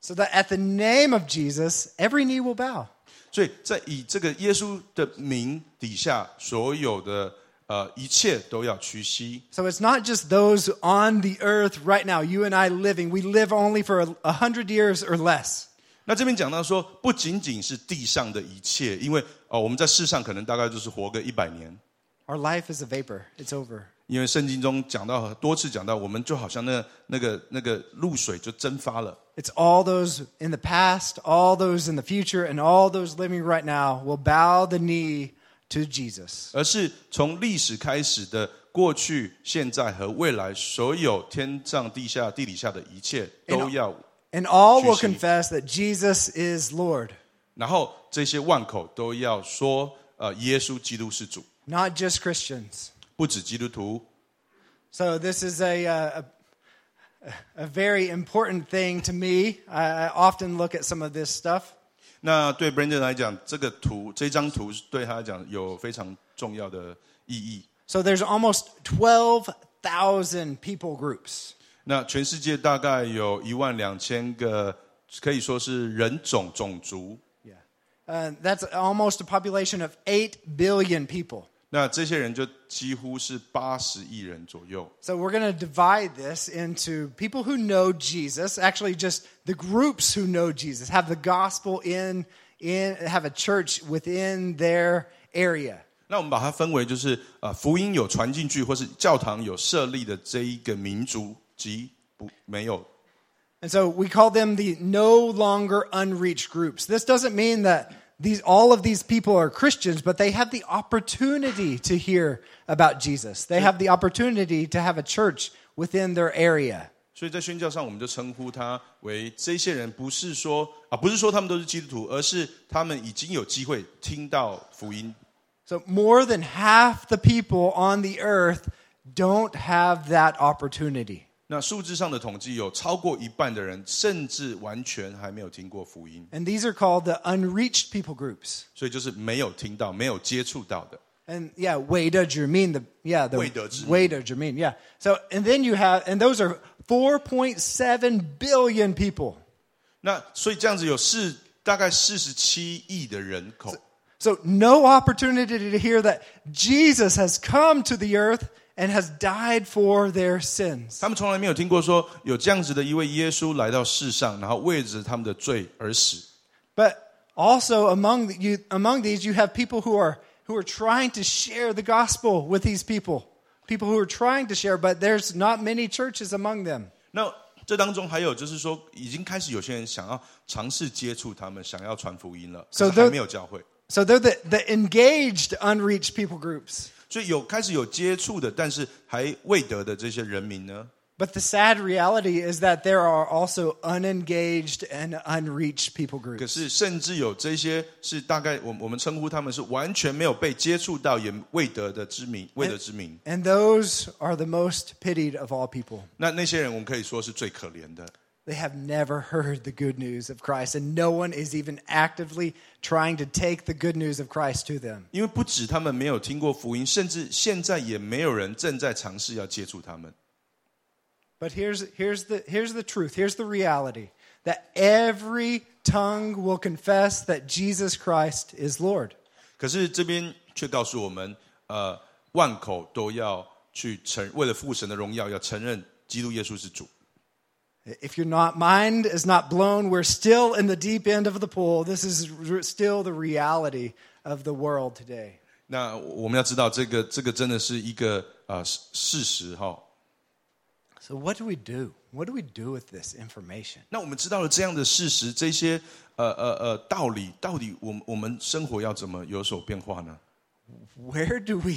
So that at the name of Jesus, every knee will bow. 所以在以这个耶稣的名底下，所有的呃一切都要屈膝。 So it's not just those on the earth right now, you and I living. We live only for a, a hundred years or less. 那这边讲到说，不仅仅是地上的一切，因为哦、我们在世上可能大概就是活个一百年， Our life is a vapor. It's over. 因为圣经中讲到多次讲到，我们就好像那那个那个露水就蒸发了。It's all those in the past, all those in the future, and all those living right now will bow the knee to Jesus. 而是从历史开始的过去、现在和未来，所有天上、地下、地底下的一切都要，And all will。confess that Jesus is Lord, 然后这些万口都要说，呃，耶稣基督是主，not just Christians. 不止基督徒。 So this is a, uh, a, a very important thing to me. I, I often look at some of this stuff. 那对 Brandon 来讲，这个图这张图对他来讲有非常重要的意义。 So there's almost 12,000 people groups. 那全世界大概有一万两千个，可以说是人种种族。 Uh, that's almost a population of 8 billion people. 那这些人就 几乎是八十亿人左右。 So we're going to divide this into people who know Jesus, actually just the groups who know Jesus, have the gospel in in have a church within their area. 那我们把它分为就是呃福音有传进去，或是教堂有设立的这一个民族及不没有 And so we call them the no longer unreached groups. This doesn't mean that these all of these people are Christians, but they have the opportunity to hear about Jesus. They have the opportunity to have a church within their area. 所以在宣教上，我们就称呼他为这些人，不是说啊，不是说他们都是基督徒，而是他们已经有机会听到福音。 So more than half the people on the earth don't have that opportunity. 那数字上的统计，有超过一半的人，甚至完全还没有听过福音， And these are called the unreached people groups. 所以就是没有听到、没有接触到的。 And yeah, Wada Jermaine, the yeah, the Wada Jermaine. Wada Jermaine, yeah. So and then you have and those are 4.7 billion people. 那所以这样子有四大概四十七亿的人口， So no opportunity to hear that Jesus has come to the earth and has died for their sins. 他们从来没有听过说有这样子的一位耶稣来到世上，然后为着他们的罪而死。 But also among the, you among these you have people who are who are trying to share the gospel with these people. People who are trying to share, but there's not many churches among them. 那这当中还有就是说，已经开始有些人想要尝试接触他们，想要传福音了， So 可是还 the- 没有教会。 So they're the, the engaged unreached people groups. 所以有开始有接触的，但是还未得的这些人民呢，But the sad reality is that there are also unengaged and unreached people groups. 可是甚至有这些是大概我我们称呼他们是完全没有被接触到，也未得的之名，未得之名。And those are the most pitied of all people. 那那些人，我们可以说是最可怜的。They have never heard the good news of Christ, and no one is even actively trying to take the good news of Christ to them. 因为不止他们没有听过福音，甚至现在也没有人正在尝试要接触他们。 But here's, here's, the, here's the truth, here's the reality that every tongue will confess that Jesus Christ is Lord. 可是这边却告诉我们，呃，万口都要去承，为了父神的荣耀，要承认基督耶稣是主。 If your not mind is not blown, we're still in the deep end of the pool. This is r- still the reality of the world today. 那我们要知道，这个这个真的是一个呃事事实哈。 So, what do we do? What do we do with this information? 那我们知道了这样的事实，这些呃呃呃道理，到底我们我们生活要怎么有所变化呢？ Where do we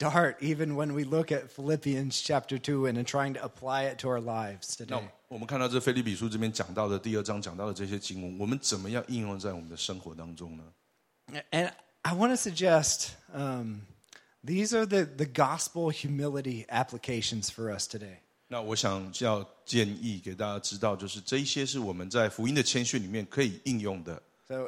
dart even when we look at Philippians chapter 2 and trying to apply it to our lives today. 我们看到这腓立比书这边讲到的第二章讲到的这些经文，我们怎么样应用在我们的生活当中呢？And I want to suggest um, these are the the gospel humility applications for us today. 那我想要建议给大家知道，就是这一些是我们在福音的谦逊里面可以应用的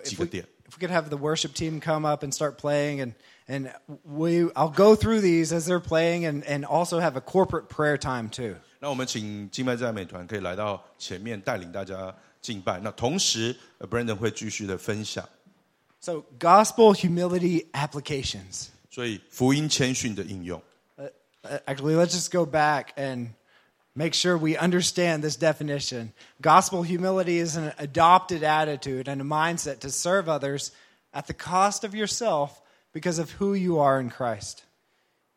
几个点。So if we, if we could have the worship team come up and start playing and and we, I'll go through these as they're playing and, and also have a corporate prayer time too. 那我们请敬拜赞美团可以来到前面带领大家敬拜。那同时呃，Brandon 会继续的分享。 So, gospel humility applications. 所以福音谦逊的应用。 Uh, actually, let's just go back and make sure we understand this definition. Gospel humility is an adopted attitude and a mindset to serve others at the cost of yourself because of who you are in Christ.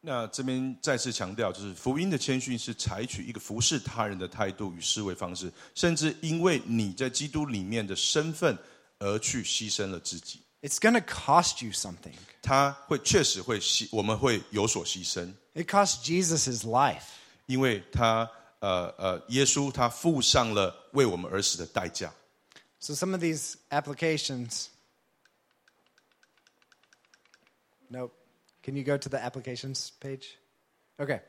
那这边再次强调，就是福音的谦逊是采取一个服侍他人的态度与思维方式，甚至因为你在基督里面的身份而去牺牲了自己。 It's going to cost you something. 他会确实会牺，我们会有所牺牲， It cost Jesus his life. 因为他呃呃，耶稣他付上了为我们而死的代价。 So, some of these applications. Nope. Can you go to the applications page? Okay.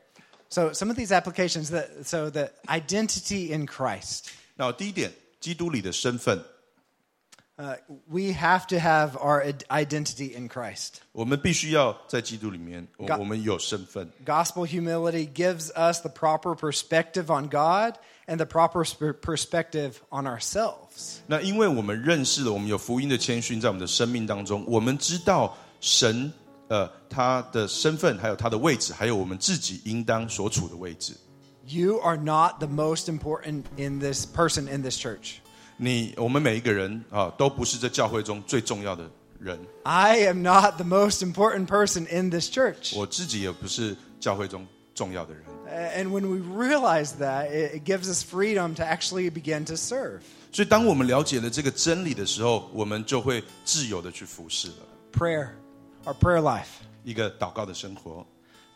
So, some of these applications that so the identity in Christ. 那第一点，基督里的身份， Uh, we have to have our id- identity in Christ. 我们必须要在基督里面，我 God- 我们有身份。 Gospel humility gives us the proper perspective on God and the proper sp- perspective on ourselves. 那因为我们认识了，我们有福音的谦逊在我们的生命当中，我们知道神 呃他的身份，还有他的位置，还有我们自己应当所处的位置。You are not the most important in this person in this church. 你我们每一个人啊，都不是这教会中最重要的人。I am not the most important person in this church. 我自己也不是教会中重要的人。And when we realize that, it gives us freedom to actually begin to serve. 所以，当我们了解了这个真理的时候，我们就会自由的去服侍了。Prayer, our prayer life. 一个祷告的生活，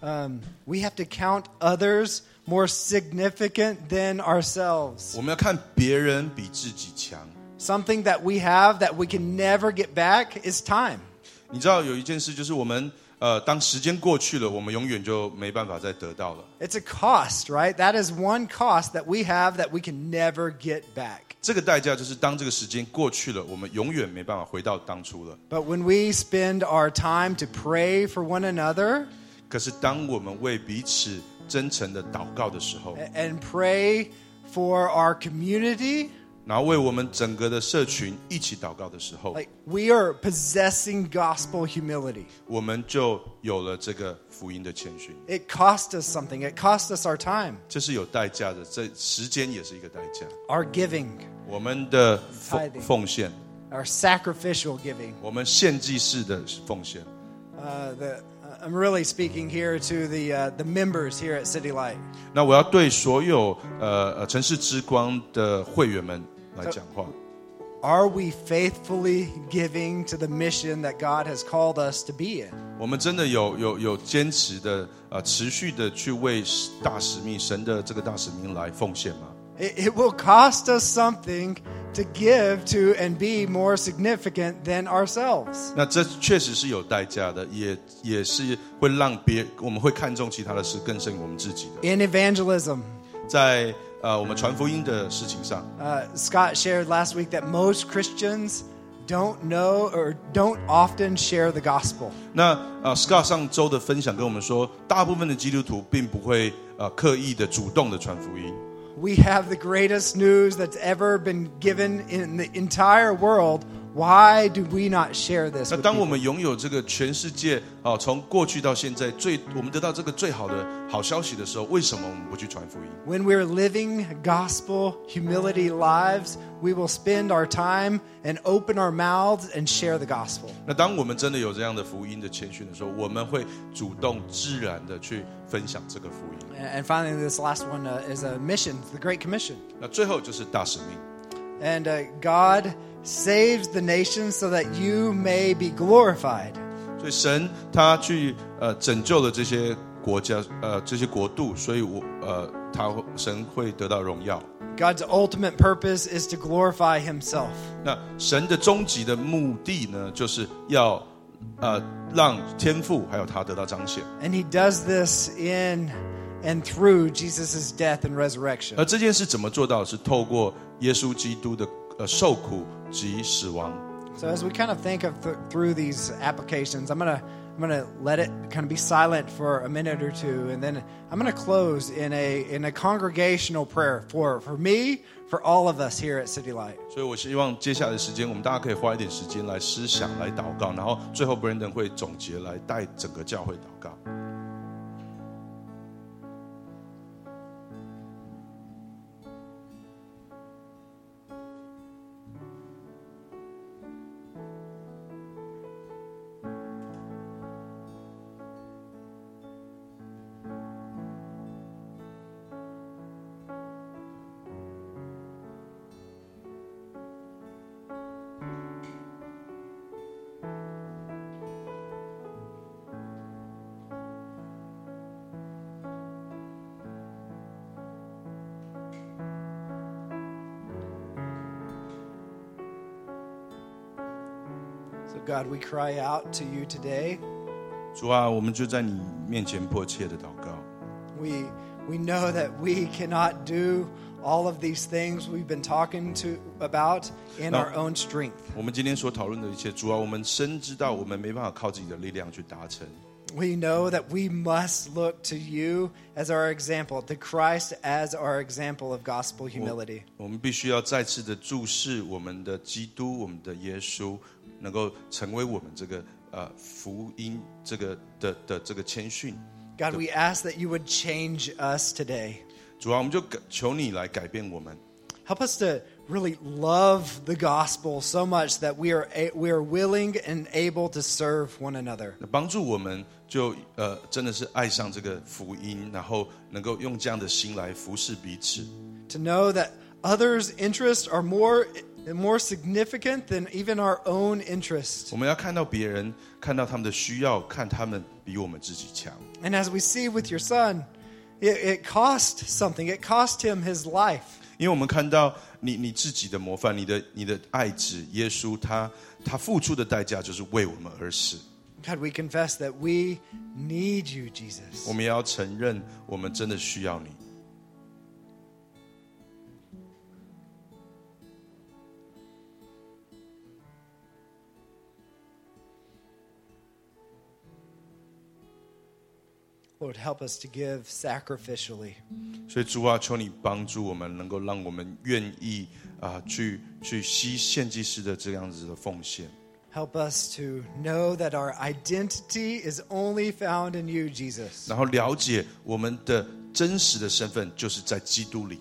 Um, we have to count others more significant than ourselves. 我们要看别人比自己强。 Something that we have that we can never get back is time. 你知道有一件事，就是我们 呃，当时间过去了，我们永远就没办法再得到了。 It's a cost, right? That is one cost that we have that we can never get back. 这个代价就是，当这个时间过去了，我们永远没办法回到当初了。 But when we spend our time to pray for one another 可是，当我们为彼此真诚的祷告的时候， and pray for our community, 然后为我们整个的社群一起祷告的时候，like we are possessing gospel humility. 我们就有了这个福音的谦逊。It cost us something. It cost us our time, 这是有代价的，这时间也是一个代价。our giving, 我们的奉奉献，our sacrificial giving. 我们献祭式的奉献。Uh, the, uh, I'm really speaking here to the uh, the members here at City Light. 那我要对所有呃呃城市之光的会员们来讲话。 Are we faithfully giving to the mission that God has called us to be in? 我们真的有有有坚持的呃持续的去为大使命神的这个大使命来奉献吗？ It, it will cost us something to give to and be more significant than ourselves. 那这确实是有代价的，也也是会让别我们会看重其他的事更胜于我们自己的。 In evangelism, 在 呃我们传福音的事情上， uh, Scott shared last week that most Christians don't know or don't often share the gospel. 那呃 Scott 上周的分享跟我们说，大部分的基督徒并不会呃刻意的主动的传福音。 We have the greatest news that's ever been given in the entire world. Why do we not share this? 那 with 当我 people? 们拥有这个全世界啊，从过去到现在最我们得到这个最好的好消息的时候，为什么我们不去传福音？ When we're living gospel humility lives, we will spend our time and open our mouths and share the gospel. 那当我们真的有这样的福音的谦逊的时候，我们会主动自然的去分享这个福音。 And finally, this last one uh, is a mission, the Great Commission. 那最后就是大使命。 And uh, God saves the nations so that you may be glorified. 所以神他去呃拯救了这些国家呃这些国度，所以我呃他神会得到荣耀。 God's ultimate purpose is to glorify Himself. 那神的终极的目的呢，就是要呃让天父还有他得到彰显。 And He does this in and through Jesus' death and resurrection. 而这件事怎么做到？是透过耶稣基督的呃受苦 及死亡。 So as we kind of think of th- through these applications, I'm gonna I'm gonna let it kind of be silent for a minute or two, and then I'm gonna close in a in a congregational prayer for for me, for all of us here at City Light. 所以我希望接下来的时间，我们大家可以花一点时间来思想、来祷告，然后最后 Brandon 会总结来带整个教会祷告。 God, we cry out to you today. 主啊，我们就在你面前迫切的祷告。 We we know that we cannot do all of these things we've been talking to about in No. our own strength. 我们今天所讨论的一切，主啊，我们深知道我们没办法靠自己的力量去达成。 We know that we must look to you as our example, to Christ as our example of gospel humility. 我们必须要再次的注视我们的基督，我们的耶稣， 能够成为我们这个呃福音这个的的这个谦逊。 God, we ask that you would change us today. 主啊，我们就改求你来改变我们， Help us to really love the gospel so much that we are a, we are willing and able to serve one another. 帮助我们就呃真的是爱上这个福音，然后能够用这样的心来服侍彼此。 To know that others' interests are more more significant than even our own interest. 我们要看到别人，看到他们的需要，看他们比我们自己强。 And as we see with your son, it, it cost something. It cost him his life. 因为我们看到你你自己的模范，你的你的爱子耶稣，他他付出的代价就是为我们而死。 God, we confess that we need you, Jesus. 我们也要承认，我们真的需要你。 Lord, help us to give sacrificially. 所以主啊，求你帮助我们，能够让我们愿意啊、去去牺献祭司的这样子的奉献。 Help us to know that our identity is only found in you, Jesus. 然后了解我们的真实的身份就是在基督里。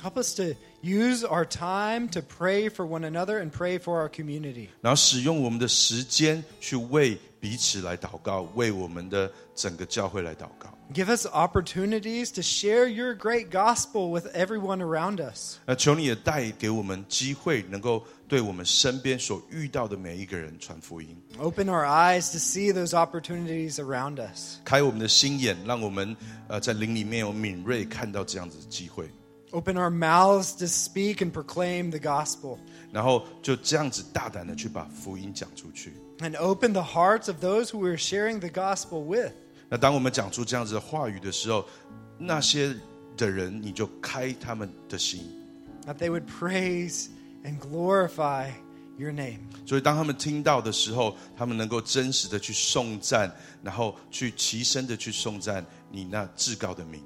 Help us to use our time to pray for one another and pray for our community. 然后使用我们的时间去为 彼此来祷告，为我们的整个教会来祷告。 Give us opportunities to share your great gospel with everyone around us. 那求你也带给我们机会，能够对我们身边所遇到的每一个人传福音， Open our eyes to see those opportunities around us. 开我们的心眼，让我们呃在灵里面有敏锐看到这样子的机会， Open our mouths to speak and proclaim the gospel. 然后就这样子大胆的去把福音讲出去。 And open the hearts of those who we're sharing the gospel with. 那当我们讲出这样子的话语的时候，那些的人你就开他们的心， That they would praise and glorify your name. 所以当他们听到的时候，他们能够真实的去颂赞，然后去齐声的去颂赞你那至高的名。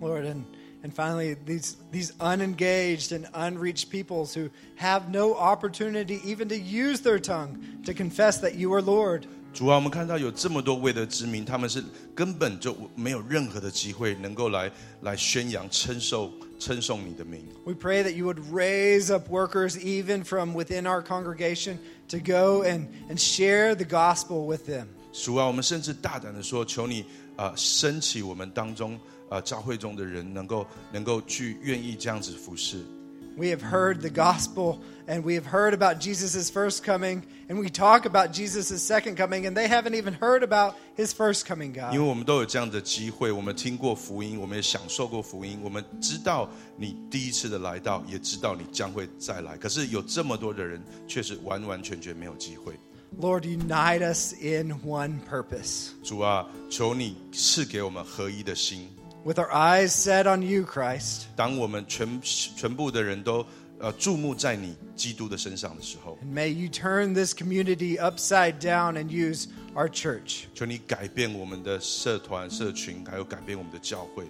Lord, and, and finally, these, these unengaged and unreached peoples who have no opportunity even to use their tongue to confess that you are Lord. 主啊，我们看到有这么多未得之名，他们是根本就没有任何的机会能够来来宣扬、称颂、称颂你的名。 We pray that you would raise up workers even from within our congregation to go and, and share the gospel with them. 主啊，我们甚至大胆的说，求你啊、呃升起我们当中啊、 呃教会中的人，能够能够去愿意这样子服侍。 We have heard the gospel and we have heard about Jesus' first coming, and we talk about Jesus' second coming, and they haven't even heard about his first coming, 因为 God. 我们都有这样的机会，我们听过福音，我们也享受过福音，我们知道你第一次的来到，也知道你将会再来。可是有这么多的人，却是完完全全没有机会。 Lord, unite us in one purpose. 主啊，求你赐给我们合一的心。 With our eyes set on you, Christ, 当我们全全部的人都 呃注目在你基督的身上的时候， And may you turn this community upside down and use our church. 求你改变我们的社团、社群，还有改变我们的教会。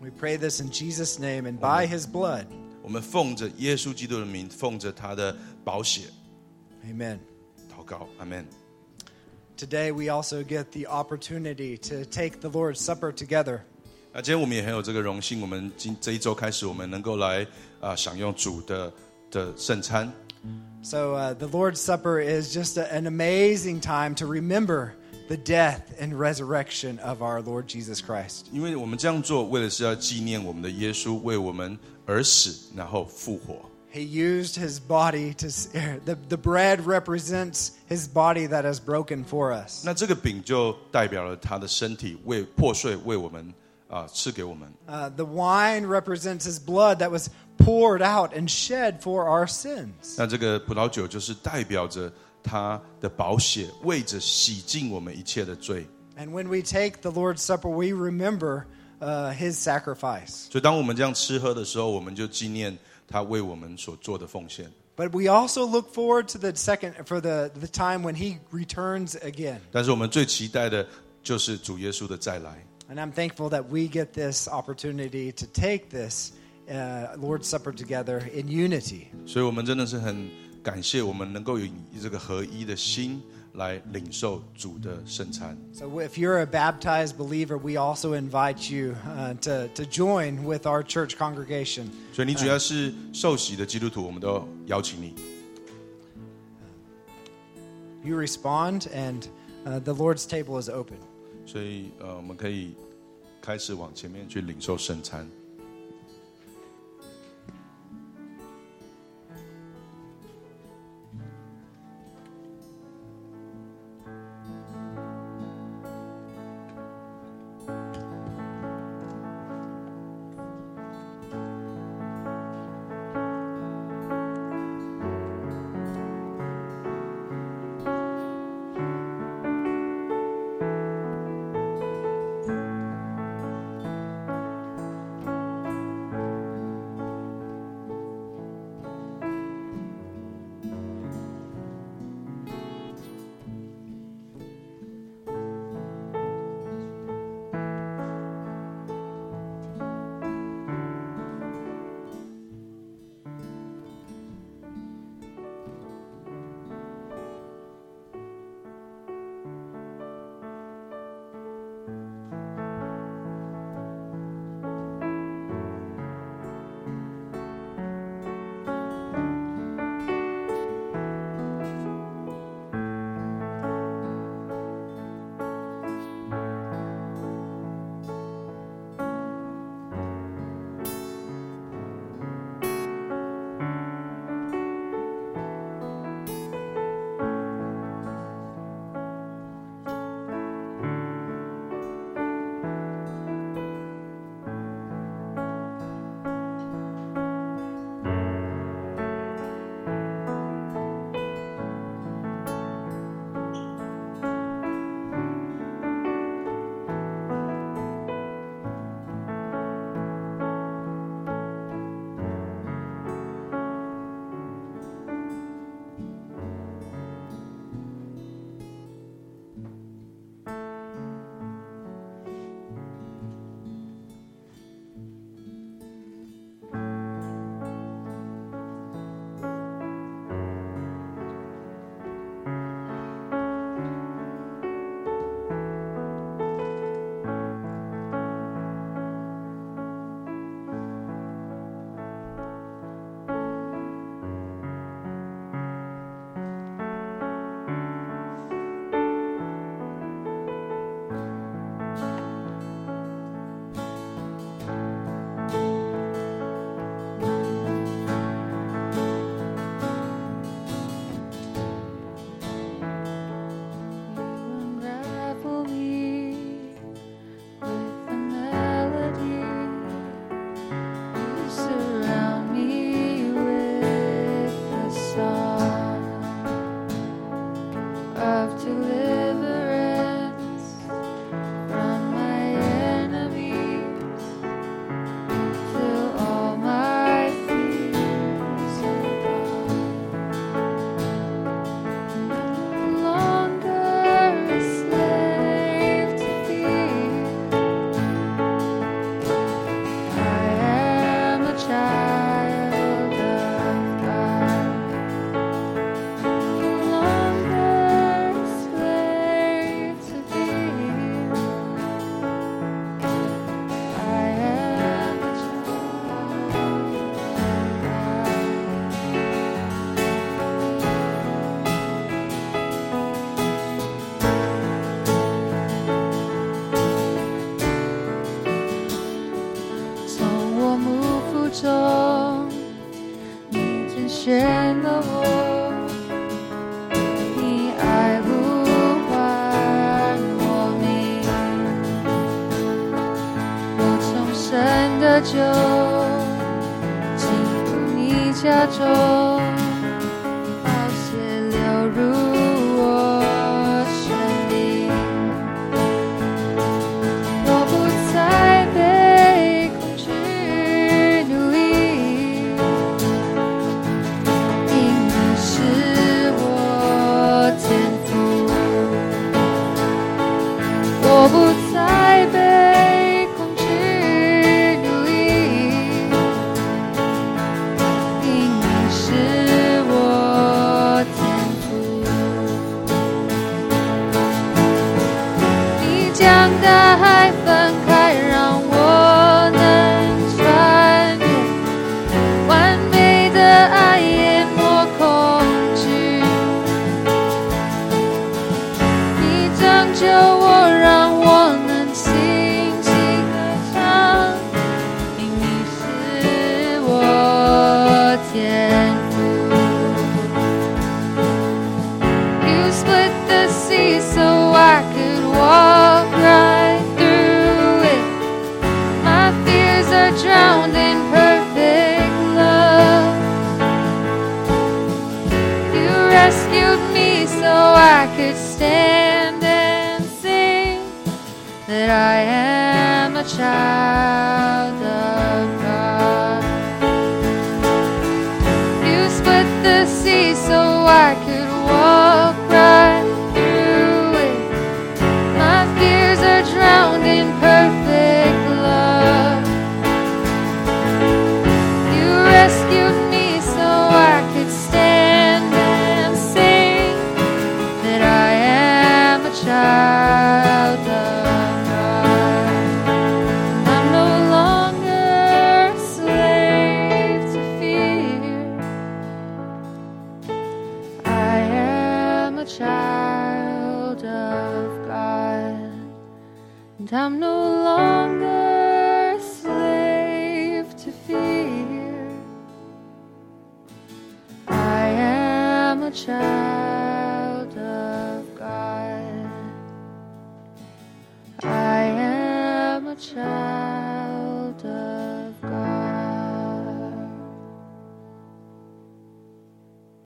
We pray this in Jesus' name and by his blood. 我们奉着耶稣基督的名，奉着他的宝血 Amen. 祷告，阿门。 Today we also get the opportunity to take the Lord's Supper together. 那今天我们也很有这个荣幸，我们今这一周开始，我们能够来啊、享用主的的圣餐。 So uh, the Lord's Supper is just a- an amazing time to remember the death and resurrection of our Lord Jesus Christ. 因为我们这样做，为的是要纪念我们的耶稣为我们而死，然后复活。 He used his body to s- the the bread represents his body that is broken for us. 那这个饼就代表了他的身体为破碎，为我们 啊、赐给我们。 Uh, the wine represents his blood that was poured out and shed for our sins. 那这个葡萄酒就是代表着他的宝血，为着洗净我们一切的罪。 And when we take the Lord's Supper, we remember uh, his sacrifice. 所以，当我们这样吃喝的时候，我们就纪念他为我们所做的奉献。 But we also look forward to the second for the, the time when he returns again. 但是，我们最期待的就是主耶稣的再来。 And I'm thankful that we get this opportunity to take this uh, Lord's Supper together in unity. 所以我们真的是很感谢，我们能够有这个合一的心来领受主的圣餐。 So if you're a baptized believer, we also invite you uh, to, to join with our church congregation. 所以，你只要是受洗的基督徒，我们都邀请你。 You respond, and uh, the Lord's table is open. 所以，呃，我们可以开始往前面去领受圣餐。